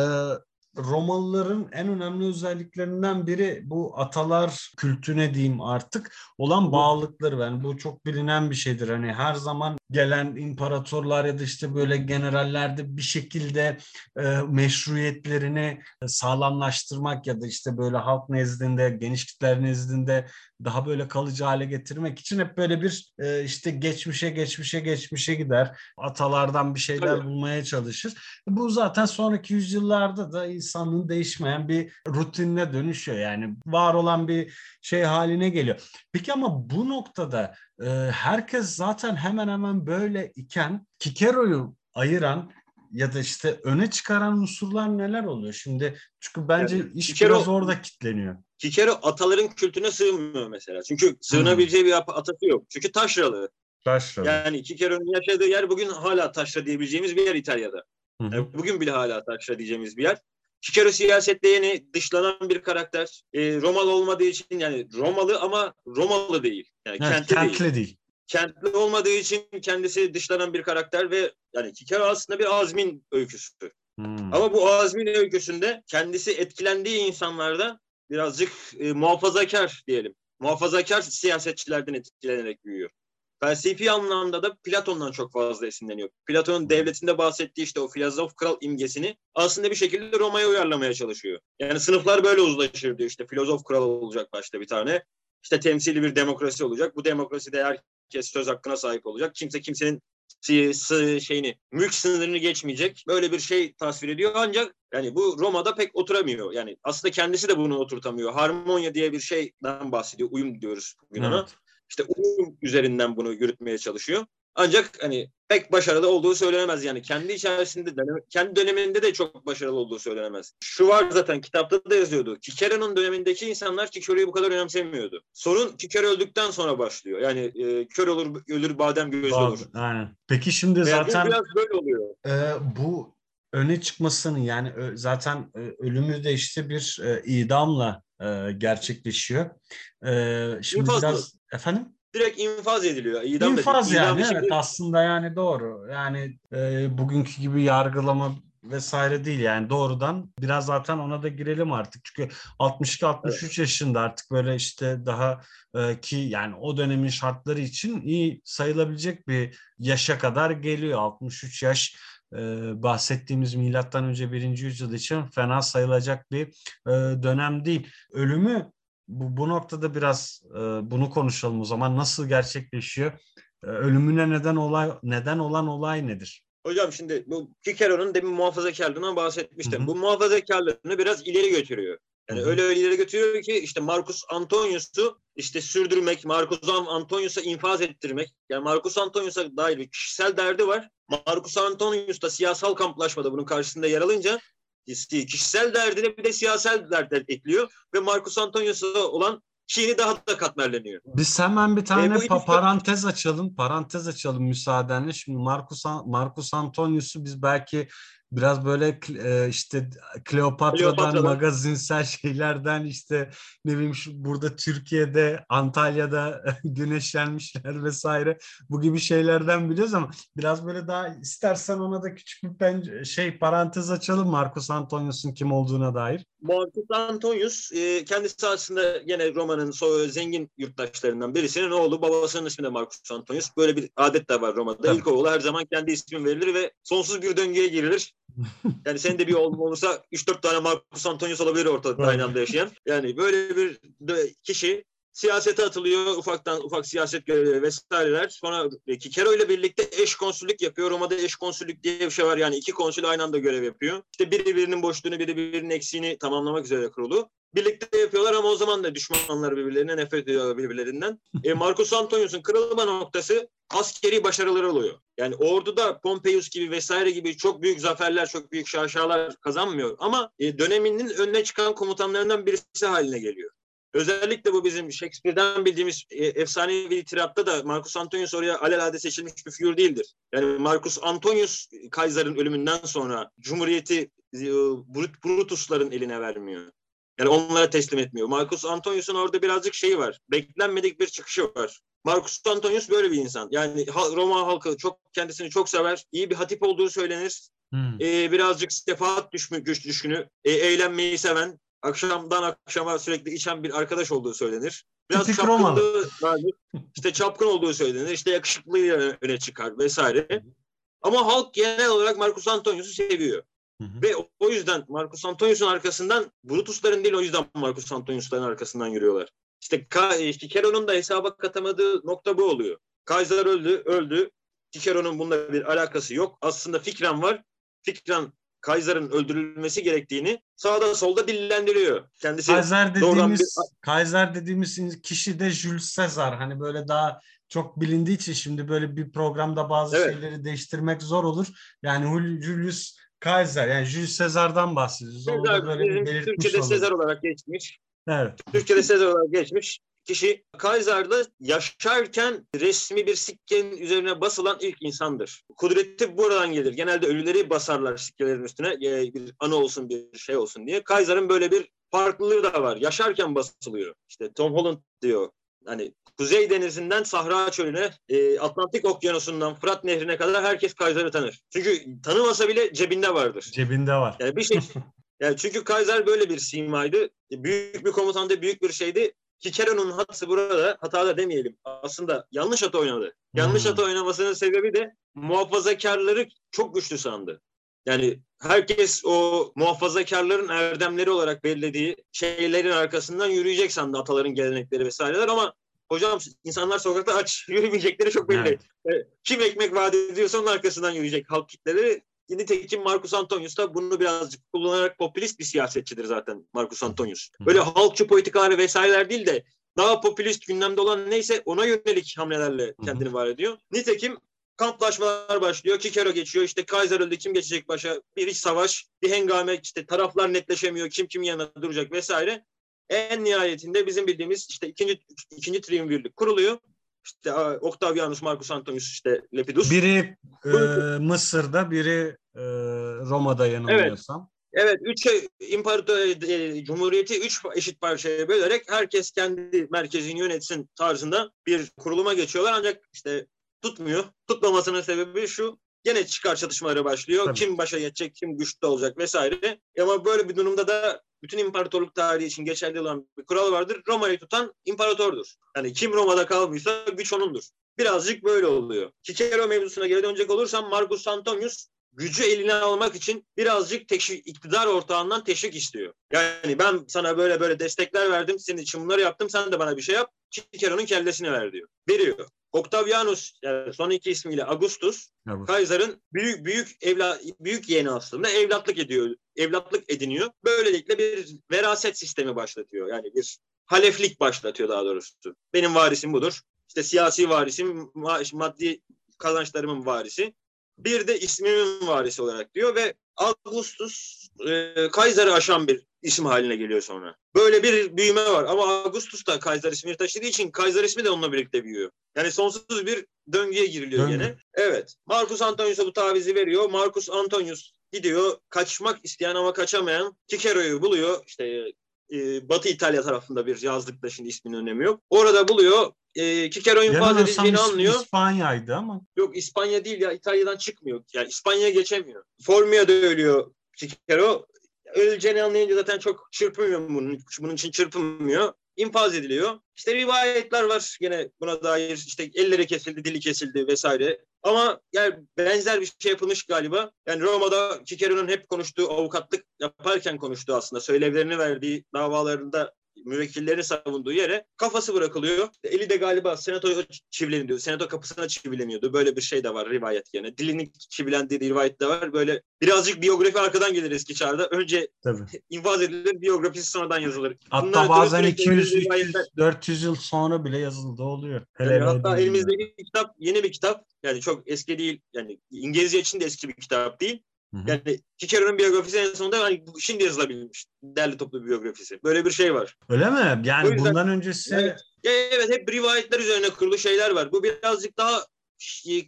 Romalıların en önemli özelliklerinden biri bu atalar kültüne diyeyim artık olan bağlılıkları. Yani bu çok bilinen bir şeydir. Hani her zaman gelen imparatorlar ya da işte böyle generallerde bir şekilde e, meşruiyetlerini sağlamlaştırmak ya da işte böyle halk nezdinde, geniş kitler nezdinde daha böyle kalıcı hale getirmek için hep böyle bir e, işte geçmişe geçmişe geçmişe gider. Atalardan bir şeyler Tabii. bulmaya çalışır. Bu zaten sonraki yüzyıllarda da insanlığın değişmeyen bir rutinine dönüşüyor. Yani var olan bir şey haline geliyor. Peki ama bu noktada e, herkes zaten hemen hemen böyle iken Kikero'yu ayıran ya da işte öne çıkaran unsurlar neler oluyor? Şimdi çünkü bence yani, iş Kikero, biraz orada kitleniyor. Kikero ataların kültüne sığmıyor mesela. Çünkü sığınabileceği hmm. bir atası yok. Çünkü taşralı. Taşralı. Yani Kikero'nun yaşadığı yer bugün hala taşra diyebileceğimiz bir yer İtalya'da. Yani bugün bile hala taşra diyeceğimiz bir yer. Kikero siyasette yeni dışlanan bir karakter. E, Romalı olmadığı için yani Romalı ama Romalı değil. Yani evet, kentli, kentli değil. değil kentli olmadığı için kendisi dışlanan bir karakter ve yani Kikero aslında bir azmin öyküsü. Hmm. Ama bu azmin öyküsünde kendisi etkilendiği insanlarda birazcık e, muhafazakar diyelim. Muhafazakar siyasetçilerden etkilenerek büyüyor. Felsefi anlamda da Platon'dan çok fazla esinleniyor. Platon'un devletinde bahsettiği işte o filozof kral imgesini aslında bir şekilde Roma'ya uyarlamaya çalışıyor. Yani sınıflar böyle uzlaşır diyor işte filozof kral olacak başta bir tane. işte temsili bir demokrasi olacak. Bu demokraside herkes söz hakkına sahip olacak. Kimse kimsenin şeyini mülk sınırını geçmeyecek böyle bir şey tasvir ediyor ancak yani bu Roma'da pek oturamıyor. Yani aslında kendisi de bunu oturtamıyor. Harmonya diye bir şeyden bahsediyor. Uyum diyoruz bugün evet. ona. İşte uyum üzerinden bunu yürütmeye çalışıyor. Ancak hani pek başarılı olduğu söylenemez yani kendi içerisinde dönem, kendi döneminde de çok başarılı olduğu söylenemez. Şu var zaten kitapta da yazıyordu. Kikero'nun dönemindeki insanlar Kikero'yu bu kadar önemsemiyordu. Sorun Kikero öldükten sonra başlıyor. Yani e, kör olur ölür badem gözlü olur. Aynen. Peki şimdi zaten biraz böyle oluyor. E, bu öne çıkmasının yani zaten e, ölümü de işte bir e, idamla e, gerçekleşiyor. Şimdi İnfazlı. biraz efendim direkt infaz ediliyor. İdam infaz yani evet şimdi... aslında yani doğru. Yani e, bugünkü gibi yargılama vesaire değil yani doğrudan biraz zaten ona da girelim artık çünkü 62-63 evet. yaşında artık böyle işte daha e, ki yani o dönemin şartları için iyi sayılabilecek bir yaşa kadar geliyor 63 yaş e, bahsettiğimiz milattan önce birinci yüzyıl için fena sayılacak bir e, dönem değil. Ölümü bu, bu noktada biraz e, bunu konuşalım o zaman. Nasıl gerçekleşiyor? E, ölümüne neden olay neden olan olay nedir? Hocam şimdi bu Cicero'nun demin muhafazakarlığından bahsetmiştim. Hı-hı. Bu muhafazakarlığını biraz ileri götürüyor. Yani öyle ileri götürüyor ki işte Marcus Antonius'u işte sürdürmek, Marcus Antonius'a infaz ettirmek. Yani Marcus Antonius'a dair bir kişisel derdi var. Marcus Antonius da siyasal kamplaşmada bunun karşısında yer alınca kişisel derdine bir de siyasal derdler ekliyor ve Marcus Antonius'a olan şeyini daha da katmerleniyor. Biz hemen bir tane e, pa- parantez açalım. Parantez açalım müsaadenle. Şimdi Marcus Marcus Antonius'u biz belki biraz böyle e, işte Kleopatra'dan, Kleopatra'dan magazinsel şeylerden işte ne bileyim şu, burada Türkiye'de Antalya'da güneşlenmişler vesaire bu gibi şeylerden biliyoruz ama biraz böyle daha istersen ona da küçük bir pen- şey parantez açalım Marcus Antonius'un kim olduğuna dair. Marcus Antonius e, kendisi aslında gene Roma'nın zengin yurttaşlarından birisinin oğlu babasının ismi de Marcus Antonius. Böyle bir adet de var Roma'da. Tabii. İlk oğlu her zaman kendi ismi verilir ve sonsuz bir döngüye girilir. Yani senin de bir oğlun olursa 3-4 tane Marcus Antonius olabilir ortada aynı anda yaşayan. Yani böyle bir kişi siyasete atılıyor. Ufaktan ufak siyaset görevleri vesaireler. Sonra Kikero ile birlikte eş konsüllük yapıyor. Roma'da eş konsüllük diye bir şey var. Yani iki konsül aynı anda görev yapıyor. İşte biri birinin boşluğunu, biri birinin eksiğini tamamlamak üzere kurulu. Birlikte yapıyorlar ama o zaman da düşmanlar birbirlerine nefret ediyorlar birbirlerinden. E, Marcus Antonius'un kırılma noktası askeri başarıları oluyor. Yani orduda Pompeius gibi vesaire gibi çok büyük zaferler, çok büyük şaşalar kazanmıyor. Ama e, döneminin önüne çıkan komutanlarından birisi haline geliyor. Özellikle bu bizim Shakespeare'den bildiğimiz e, efsanevi tiratta da Marcus Antonius oraya alelade seçilmiş bir figür değildir. Yani Marcus Antonius Kaiser'ın ölümünden sonra Cumhuriyeti e, Brutus'ların eline vermiyor. Yani onlara teslim etmiyor. Marcus Antonius'un orada birazcık şeyi var. Beklenmedik bir çıkışı var. Marcus Antonius böyle bir insan. Yani Roma halkı çok kendisini çok sever. İyi bir hatip olduğu söylenir. Hmm. Ee, birazcık sefahat düşmü, güç düşkünü, e, eğlenmeyi seven, akşamdan akşama sürekli içen bir arkadaş olduğu söylenir. Biraz Tipik çapkınlığı vardır. İşte çapkın olduğu söylenir. İşte yakışıklılığı öne çıkar vesaire. Ama halk genel olarak Marcus Antonius'u seviyor. Hı hı. Ve o yüzden Marcus Antonius'un arkasından Brutus'ların değil o yüzden Marcus Antonius'ların arkasından yürüyorlar. İşte, işte Cicero'nun da hesaba katamadığı nokta bu oluyor. Kaiser öldü, öldü. Cicero'nun bununla bir alakası yok. Aslında fikren var. Fikren Kaiser'ın öldürülmesi gerektiğini sağda solda dillendiriyor. Kendisi Kaiser dediğimiz bir... Kaiser dediğimiz kişi de Jules Caesar. Hani böyle daha çok bilindiği için şimdi böyle bir programda bazı evet. şeyleri değiştirmek zor olur. Yani Julius Kaiser yani Jules Caesar'dan bahsediyoruz. Caesar, böyle Türkçe'de Caesar olarak geçmiş. Evet. Türkçe'de Caesar olarak geçmiş kişi Kaiser'da yaşarken resmi bir sikkenin üzerine basılan ilk insandır. Kudreti buradan gelir. Genelde ölüleri basarlar sikkelerin üstüne bir anı olsun bir şey olsun diye. Kaiser'ın böyle bir farklılığı da var. Yaşarken basılıyor. İşte Tom Holland diyor. Hani Kuzey Denizi'nden Sahra Çölü'ne, e, Atlantik Okyanusu'ndan Fırat Nehri'ne kadar herkes Kaiser'ı tanır. Çünkü tanımasa bile cebinde vardır. Cebinde var. Yani bir şey yani çünkü Kaiser böyle bir simaydı. Büyük bir komutandı, büyük bir şeydi. Cicero'nun hatası burada hatada demeyelim. Aslında yanlış hata oynadı. Yanlış hmm. hata oynamasının sebebi de muhafazakarları çok güçlü sandı. Yani herkes o muhafazakarların erdemleri olarak belirlediği şeylerin arkasından yürüyecek sandı ataların gelenekleri vesaireler ama hocam insanlar sokakta aç yürümeyecekleri çok belli. Evet. Kim ekmek vaat ediyorsa onun arkasından yürüyecek halk kitleleri. Nitekim Marcus Antonius da bunu birazcık kullanarak popülist bir siyasetçidir zaten Marcus Antonius. Böyle halkçı politikaları vesaireler değil de daha popülist gündemde olan neyse ona yönelik hamlelerle kendini var ediyor. Nitekim kamplaşmalar başlıyor. Kikero geçiyor. İşte Kaiser öldü. Kim geçecek başa? Bir iç savaş, bir hengame. işte taraflar netleşemiyor. Kim kim yanına duracak vesaire. En nihayetinde bizim bildiğimiz işte ikinci ikinci triumvirlik kuruluyor. İşte Octavianus, Marcus Antonius, işte Lepidus. Biri e, Mısır'da, biri e, Roma'da yanılmıyorsam. Evet. Evet, üç şey, imparator e, cumhuriyeti üç eşit parçaya bölerek herkes kendi merkezini yönetsin tarzında bir kuruluma geçiyorlar. Ancak işte tutmuyor. Tutmamasının sebebi şu. Gene çıkar çatışmaları başlıyor. Tabii. Kim başa geçecek, kim güçlü olacak vesaire. Ama böyle bir durumda da bütün imparatorluk tarihi için geçerli olan bir kural vardır. Roma'yı tutan imparatordur. Yani kim Roma'da kalmışsa güç onundur. Birazcık böyle oluyor. Cicero mevzusuna geri dönecek olursam Marcus Antonius gücü eline almak için birazcık teşvik, iktidar ortağından teşvik istiyor. Yani ben sana böyle böyle destekler verdim, senin için bunları yaptım, sen de bana bir şey yap. Cicero'nun kellesini ver diyor. Veriyor. Octavianus yani son iki ismiyle Augustus evet. Kaiser'ın büyük büyük evla büyük yeğeni aslında evlatlık ediyor. Evlatlık ediniyor. Böylelikle bir veraset sistemi başlatıyor. Yani bir haleflik başlatıyor daha doğrusu. Benim varisim budur. İşte siyasi varisim, maddi kazançlarımın varisi. Bir de ismimin varisi olarak diyor ve Augustus e, Kaiser'ı aşan bir isim haline geliyor sonra. Böyle bir büyüme var ama Augustus da Kaiser ismini taşıdığı için Kaiser ismi de onunla birlikte büyüyor. Yani sonsuz bir döngüye giriliyor Döngü. gene. Evet. Marcus Antonius'a bu tavizi veriyor. Marcus Antonius gidiyor kaçmak isteyen ama kaçamayan Cicero'yu buluyor. İşte e, Batı İtalya tarafında bir yazlıkta şimdi isminin önemi yok. Orada buluyor. E, Cicero infaz edildiğini anlıyor. İspanya'ydı ama. Yok İspanya değil ya İtalya'dan çıkmıyor. Yani İspanya'ya geçemiyor. Formia'da ölüyor Cicero öleceğini anlayınca zaten çok çırpınmıyor bunun, bunun için çırpınmıyor. İnfaz ediliyor. İşte rivayetler var yine buna dair işte elleri kesildi, dili kesildi vesaire. Ama yani benzer bir şey yapılmış galiba. Yani Roma'da Cicero'nun hep konuştuğu avukatlık yaparken konuştuğu aslında söylevlerini verdiği davalarında müvekkillerini savunduğu yere kafası bırakılıyor. Eli de galiba senato çivileniyordu. Senato kapısına çivileniyordu. Böyle bir şey de var rivayet yani. Dilini çivilendiği rivayet de var. Böyle birazcık biyografi arkadan gelir eski çağda. Önce Tabii. infaz edilir, biyografisi sonradan yazılır. Hatta Bunlar bazen 200, 300, 400 yıl sonra bile yazıldı oluyor. Yani hatta elimizdeki kitap yeni bir kitap. Yani çok eski değil. Yani İngilizce için de eski bir kitap değil. Yani Cicero'nun biyografisi en sonunda hani şimdi yazılabilmiş. Derli toplu biyografisi. Böyle bir şey var. Öyle mi? Yani yüzden, bundan öncesi... Evet, evet hep rivayetler üzerine kurulu şeyler var. Bu birazcık daha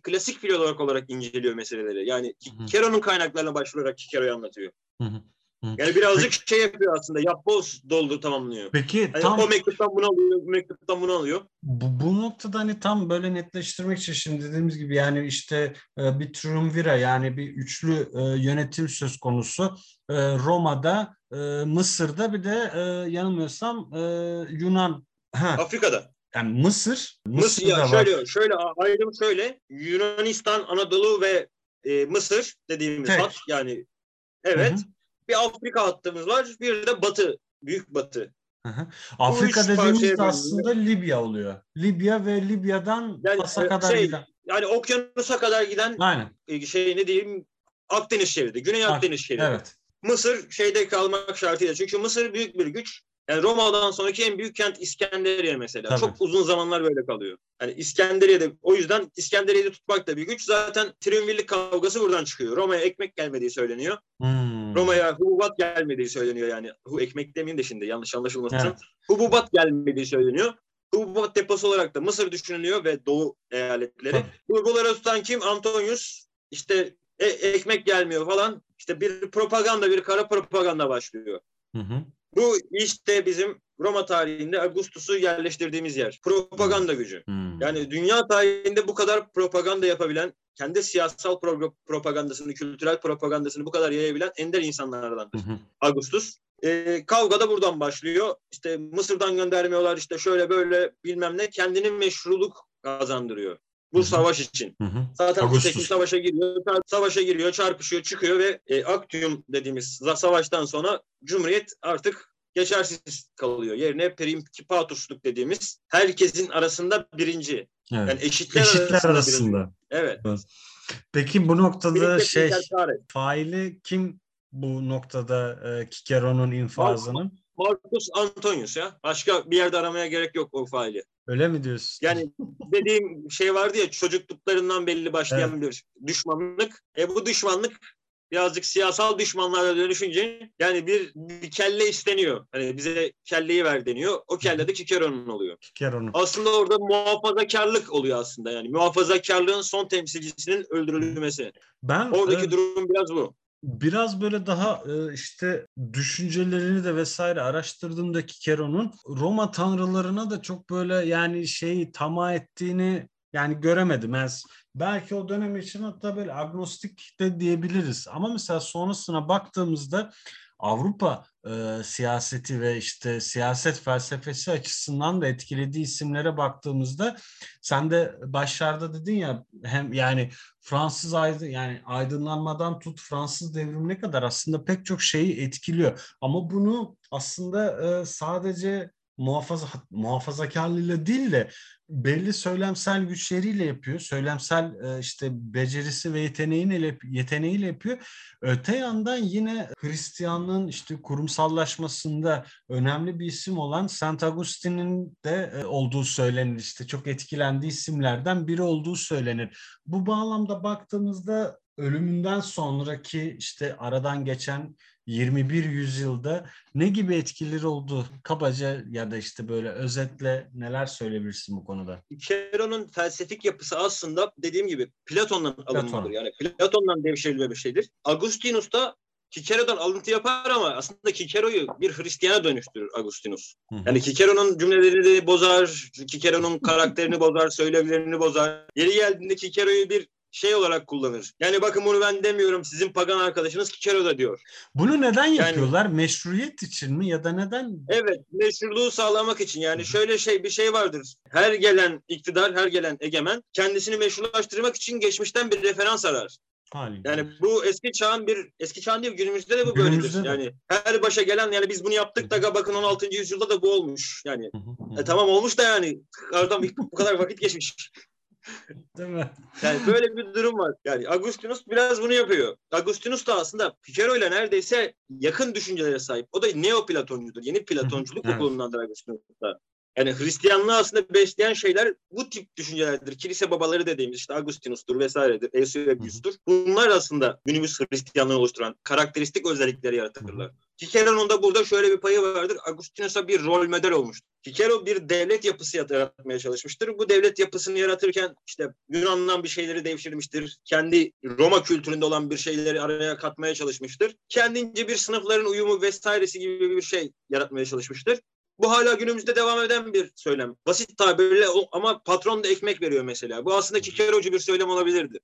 klasik filolog olarak inceliyor meseleleri. Yani Cicero'nun kaynaklarına başvurarak Cicero'yu anlatıyor. Hı-hı. Yani birazcık Peki, şey yapıyor aslında. Yapboz doldu tamamlıyor. Peki yani tam o mektuptan bunu alıyor, mektuptan bunu alıyor. Bu, bu noktada hani tam böyle netleştirmek için şimdi dediğimiz gibi yani işte e, bir triumvira yani bir üçlü e, yönetim söz konusu. E, Roma'da, Mısır'da bir de yanılmıyorsam Yunan. Ha. Afrika'da. Yani Mısır. Mısır ya şöyle var. şöyle ayrım şöyle Yunanistan, Anadolu ve e, Mısır dediğimiz Tek. hat yani evet. Hı hı. Bir Afrika hattımız var. Bir de Batı. Büyük Batı. Afrika dediğimiz aslında Libya oluyor. Libya ve Libya'dan yani, Fas'a e, kadar şey, giden. Yani okyanusa kadar giden Aynen. E, şey ne diyeyim Akdeniz şeridi. Güney Akdeniz şeridi. Evet. Mısır şeyde kalmak şartıyla. Çünkü Mısır büyük bir güç. Yani Roma'dan sonraki en büyük kent İskenderiye mesela. Tabii. Çok uzun zamanlar böyle kalıyor. Yani İskenderiye'de o yüzden İskenderiye'de tutmak da bir güç. Zaten triumvirlik kavgası buradan çıkıyor. Roma'ya ekmek gelmediği söyleniyor. Hmm. Roma'ya hububat gelmediği söyleniyor yani. Hu ekmek demeyeyim de şimdi yanlış anlaşılmasın. Evet. Hububat gelmediği söyleniyor. Hububat deposu olarak da Mısır düşünülüyor ve Doğu eyaletleri. Buralara tutan kim? Antonius. İşte e- ekmek gelmiyor falan. İşte bir propaganda, bir kara propaganda başlıyor. Hı hı. Bu işte bizim Roma tarihinde Augustus'u yerleştirdiğimiz yer. Propaganda gücü. Hmm. Yani dünya tarihinde bu kadar propaganda yapabilen, kendi siyasal pro- propagandasını, kültürel propagandasını bu kadar yayabilen ender insanlardandır. Hmm. Augustus. E, kavga da buradan başlıyor. İşte Mısır'dan göndermiyorlar işte şöyle böyle bilmem ne kendini meşruluk kazandırıyor. Bu hı hı. savaş için. Hı hı. Zaten Agustus. savaşa giriyor, savaşa giriyor, çarpışıyor, çıkıyor ve e, Actium dediğimiz savaştan sonra Cumhuriyet artık geçersiz kalıyor. Yerine Principatusluk dediğimiz herkesin arasında birinci. Evet. Yani eşitler, eşitler arasında. arasında. Evet. Peki bu noktada şey faili kim bu noktada e, Kikero'nun infazının? Marcus Antonius ya. Başka bir yerde aramaya gerek yok o faili. Öyle mi diyorsun? Yani dediğim şey vardı ya çocukluklarından belli başlayan evet. bir düşmanlık. E bu düşmanlık birazcık siyasal düşmanlara dönüşünce yani bir, bir kelle isteniyor. Hani bize kelleyi ver deniyor. O kelle de Kikero'nun oluyor. Kikero'nun. Aslında orada muhafazakarlık oluyor aslında yani. Muhafazakarlığın son temsilcisinin öldürülmesi. Ben Oradaki e, durum biraz bu biraz böyle daha e, işte düşüncelerini de vesaire araştırdığımda Kikero'nun Roma tanrılarına da çok böyle yani şeyi tamah ettiğini yani göremedim. Yani belki o dönem için hatta böyle agnostik de diyebiliriz. Ama mesela sonrasına baktığımızda Avrupa e, siyaseti ve işte siyaset felsefesi açısından da etkilediği isimlere baktığımızda sen de başlarda dedin ya hem yani Fransız aydın yani aydınlanmadan tut Fransız devrimine kadar aslında pek çok şeyi etkiliyor. Ama bunu aslında e, sadece muhafaza muhafazakarlığıyla değil de belli söylemsel güçleriyle yapıyor. Söylemsel e, işte becerisi ve yeteneğiyle yeteneğiyle yapıyor. Öte yandan yine Hristiyanlığın işte kurumsallaşmasında önemli bir isim olan Saint Augustine'in de e, olduğu söylenir. İşte çok etkilendiği isimlerden biri olduğu söylenir. Bu bağlamda baktığımızda ölümünden sonraki işte aradan geçen 21 yüzyılda ne gibi etkileri oldu? Kabaca ya da işte böyle özetle neler söyleyebilirsin bu konuda? Cicero'nun felsefik yapısı aslında dediğim gibi Platon'dan alınmadır. Yani Platon'dan devşiriliyor bir şeydir. Agustinus da Cicero'dan alıntı yapar ama aslında Cicero'yu bir Hristiyana dönüştürür Agustinus. Yani Cicero'nun cümlelerini bozar, Cicero'nun karakterini bozar, söylevlerini bozar. Yeri geldiğinde Cicero'yu bir şey olarak kullanır. Yani bakın bunu ben demiyorum sizin pagan arkadaşınız Kikero da diyor. Bunu neden yapıyorlar? Yani, Meşruiyet için mi ya da neden? Evet meşruluğu sağlamak için yani şöyle şey bir şey vardır. Her gelen iktidar, her gelen egemen kendisini meşrulaştırmak için geçmişten bir referans arar. Haliyle. Yani bu eski çağın bir eski çağın değil günümüzde de bu günümüzde böyledir. De. Yani her başa gelen yani biz bunu yaptık da bakın 16. yüzyılda da bu olmuş. Yani e, tamam olmuş da yani aradan bu kadar vakit geçmiş. Değil mi? Yani böyle bir durum var. Yani Agustinus biraz bunu yapıyor. Agustinus da aslında Picaro ile neredeyse yakın düşüncelere sahip. O da Neoplatoncudur. Yeni Platonculuk okulundandır Agustinus da. Yani Hristiyanlığı aslında besleyen şeyler bu tip düşüncelerdir. Kilise babaları dediğimiz işte Agustinus'tur vesairedir, Eusebius'tur. Bunlar aslında günümüz Hristiyanlığı oluşturan karakteristik özellikleri yaratırlar. Cicero'nun da burada şöyle bir payı vardır. Agustinus'a bir rol model olmuştur. Cicero bir devlet yapısı yaratmaya çalışmıştır. Bu devlet yapısını yaratırken işte Yunan'dan bir şeyleri devşirmiştir. Kendi Roma kültüründe olan bir şeyleri araya katmaya çalışmıştır. Kendince bir sınıfların uyumu vesairesi gibi bir şey yaratmaya çalışmıştır. Bu hala günümüzde devam eden bir söylem. Basit tabirle ama patron da ekmek veriyor mesela. Bu aslında kikerocu bir söylem olabilirdi.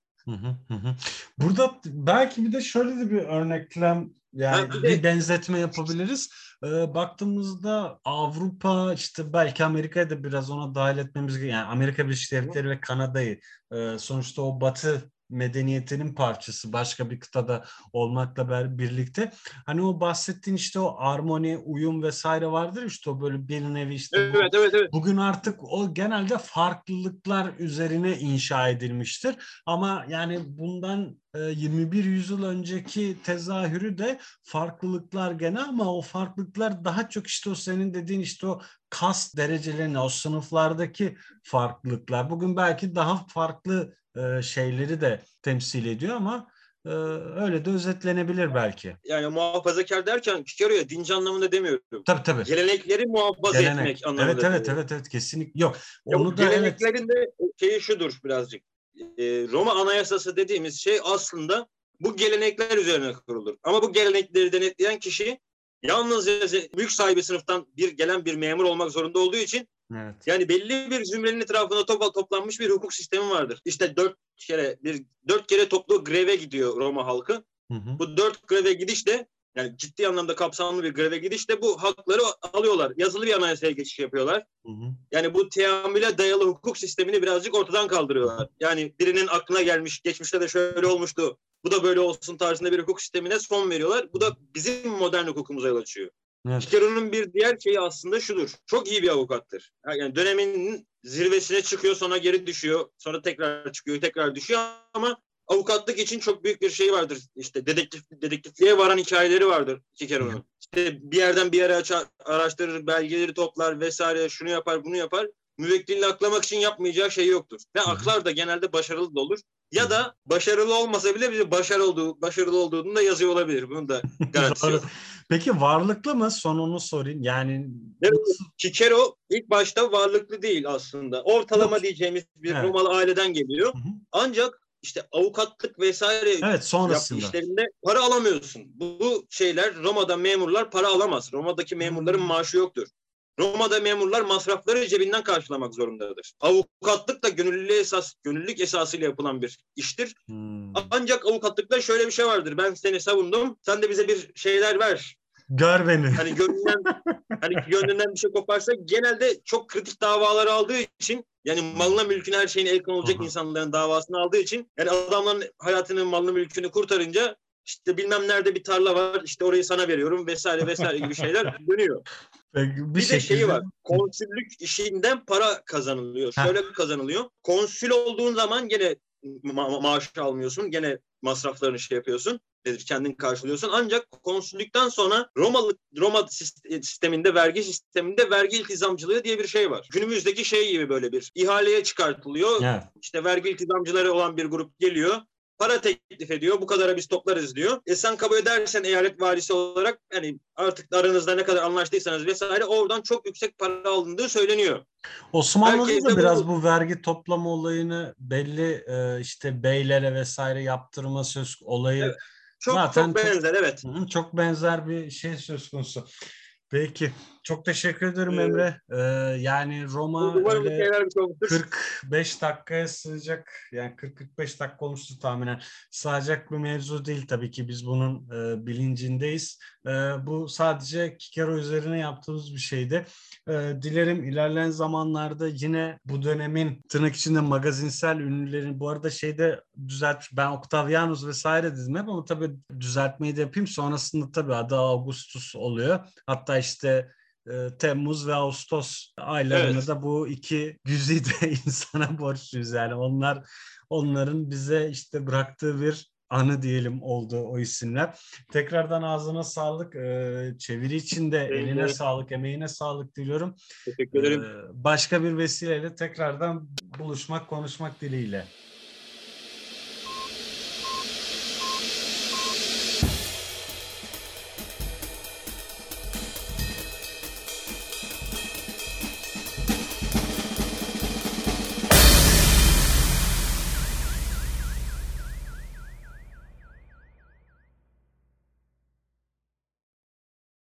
Burada belki bir de şöyle de bir örneklem yani bir, bir benzetme yapabiliriz. Ee, baktığımızda Avrupa işte belki Amerika'yı da biraz ona dahil etmemiz gerekiyor. Yani Amerika Birleşik Devletleri ve Kanada'yı e, sonuçta o batı medeniyetinin parçası başka bir kıtada olmakla birlikte hani o bahsettiğin işte o armoni, uyum vesaire vardır işte o böyle bir nevi işte evet, bu, evet, evet. bugün artık o genelde farklılıklar üzerine inşa edilmiştir ama yani bundan 21 e, yüzyıl önceki tezahürü de farklılıklar gene ama o farklılıklar daha çok işte o senin dediğin işte o kas derecelerine, o sınıflardaki farklılıklar. Bugün belki daha farklı e, şeyleri de temsil ediyor ama e, öyle de özetlenebilir belki. Yani muhafazakar derken Kikero'ya dinci anlamında demiyorum. Tabii tabii. Gelenekleri muhafaza Gelenek. etmek anlamında. Evet evet evet evet kesinlikle. Yok. Onu Yok, da geleneklerin evet. de şeyi şudur birazcık. Ee, Roma Anayasası dediğimiz şey aslında bu gelenekler üzerine kurulur. Ama bu gelenekleri denetleyen kişi yalnızca büyük sahibi sınıftan bir gelen bir memur olmak zorunda olduğu için Evet. Yani belli bir zümrenin etrafında top, toplanmış bir hukuk sistemi vardır. İşte dört kere bir dört kere toplu greve gidiyor Roma halkı. Hı hı. Bu dört greve gidiş de Yani ciddi anlamda kapsamlı bir greve gidişte bu hakları alıyorlar. Yazılı bir anayasaya geçiş yapıyorlar. Hı hı. Yani bu teamüle dayalı hukuk sistemini birazcık ortadan kaldırıyorlar. Yani birinin aklına gelmiş, geçmişte de şöyle olmuştu, bu da böyle olsun tarzında bir hukuk sistemine son veriyorlar. Bu da bizim modern hukukumuza yol açıyor. Evet. Cicero'nun bir diğer şeyi aslında şudur. Çok iyi bir avukattır. Yani döneminin zirvesine çıkıyor sonra geri düşüyor. Sonra tekrar çıkıyor tekrar düşüyor ama avukatlık için çok büyük bir şey vardır. İşte dedektif, dedektifliğe varan hikayeleri vardır Cicero'nun. İşte bir yerden bir yere açar, araştırır, belgeleri toplar vesaire şunu yapar bunu yapar. Müvekkilini aklamak için yapmayacağı şey yoktur. Ve aklar da genelde başarılı da olur. Ya da başarılı olmasa bile bize başarılı olduğu, başarılı olduğunu da yazıyor olabilir. Bunun da garantisi yok. Peki varlıklı mı? Son onu sorayım. Yani Evet. Cicero ilk başta varlıklı değil aslında. Ortalama Yok. diyeceğimiz bir Evet. Romalı aileden geliyor. Hı hı. Ancak işte avukatlık vesaire Evet sonrasında. işlerinde para alamıyorsun. Bu, bu şeyler Roma'da memurlar para alamaz. Roma'daki memurların Hmm. maaşı yoktur. Roma'da memurlar masrafları cebinden karşılamak zorundadır. Avukatlık da gönüllülüğe esas, gönüllülük esasıyla yapılan bir iştir. Hmm. Ancak avukatlıkta şöyle bir şey vardır. Ben seni savundum. Sen de bize bir şeyler ver. Gör beni. Hani gönlünden hani gönlünden bir şey koparsa genelde çok kritik davaları aldığı için yani malına mülküne her şeyin el konulacak Aha. insanların davasını aldığı için yani adamların hayatını malını mülkünü kurtarınca işte bilmem nerede bir tarla var işte orayı sana veriyorum vesaire vesaire gibi şeyler dönüyor. Bir, Bir de şekilde şeyi var. Konsüllük işinden para kazanılıyor. Ha. Şöyle kazanılıyor. Konsül olduğun zaman gene ma- maaş almıyorsun. Gene masraflarını şey yapıyorsun. Nedir, Kendin karşılıyorsun. Ancak konsüllükten sonra Romalı Roma sist- sisteminde vergi sisteminde vergi iltizamcılığı diye bir şey var. Günümüzdeki şey gibi böyle bir ihaleye çıkartılıyor. Evet. İşte vergi iltizamcıları olan bir grup geliyor. Para teklif ediyor. Bu kadara biz toplarız diyor. E sen kabul edersen eyalet valisi olarak hani artık aranızda ne kadar anlaştıysanız vesaire oradan çok yüksek para alındığı söyleniyor. Osmanlı'da da biraz bu- bu vergi toplama olayını belli e, işte beylere vesaire yaptırma söz olayı Evet. Çok Zaten çok benzer evet. Hı hı, çok benzer bir şey söz konusu. Peki. Çok teşekkür ederim Evet. Emre. Ee, yani Roma öyle şeyler bir şey olmuştur. 45 dakikaya sığacak yani 40-45 dakika olmuştu tahminen. Sığacak bir mevzu değil tabii ki biz bunun e, bilincindeyiz. E, bu sadece Kikero üzerine yaptığımız bir şeydi. E, dilerim ilerleyen zamanlarda yine bu dönemin tırnak içinde magazinsel ünlülerin bu arada şeyde düzelt ben Octavianus vesaire dedim hep ama tabii düzeltmeyi de yapayım. Sonrasında tabii adı Augustus oluyor. Hatta işte Temmuz ve Ağustos aylarında Evet. da bu iki güzide insana borçluyuz yani onlar onların bize işte bıraktığı bir anı diyelim oldu o isimler. Tekrardan ağzına sağlık. Ee, çeviri için de eline sağlık, emeğine sağlık diliyorum. Teşekkür ederim. Ee, başka bir vesileyle tekrardan buluşmak, konuşmak dileğiyle.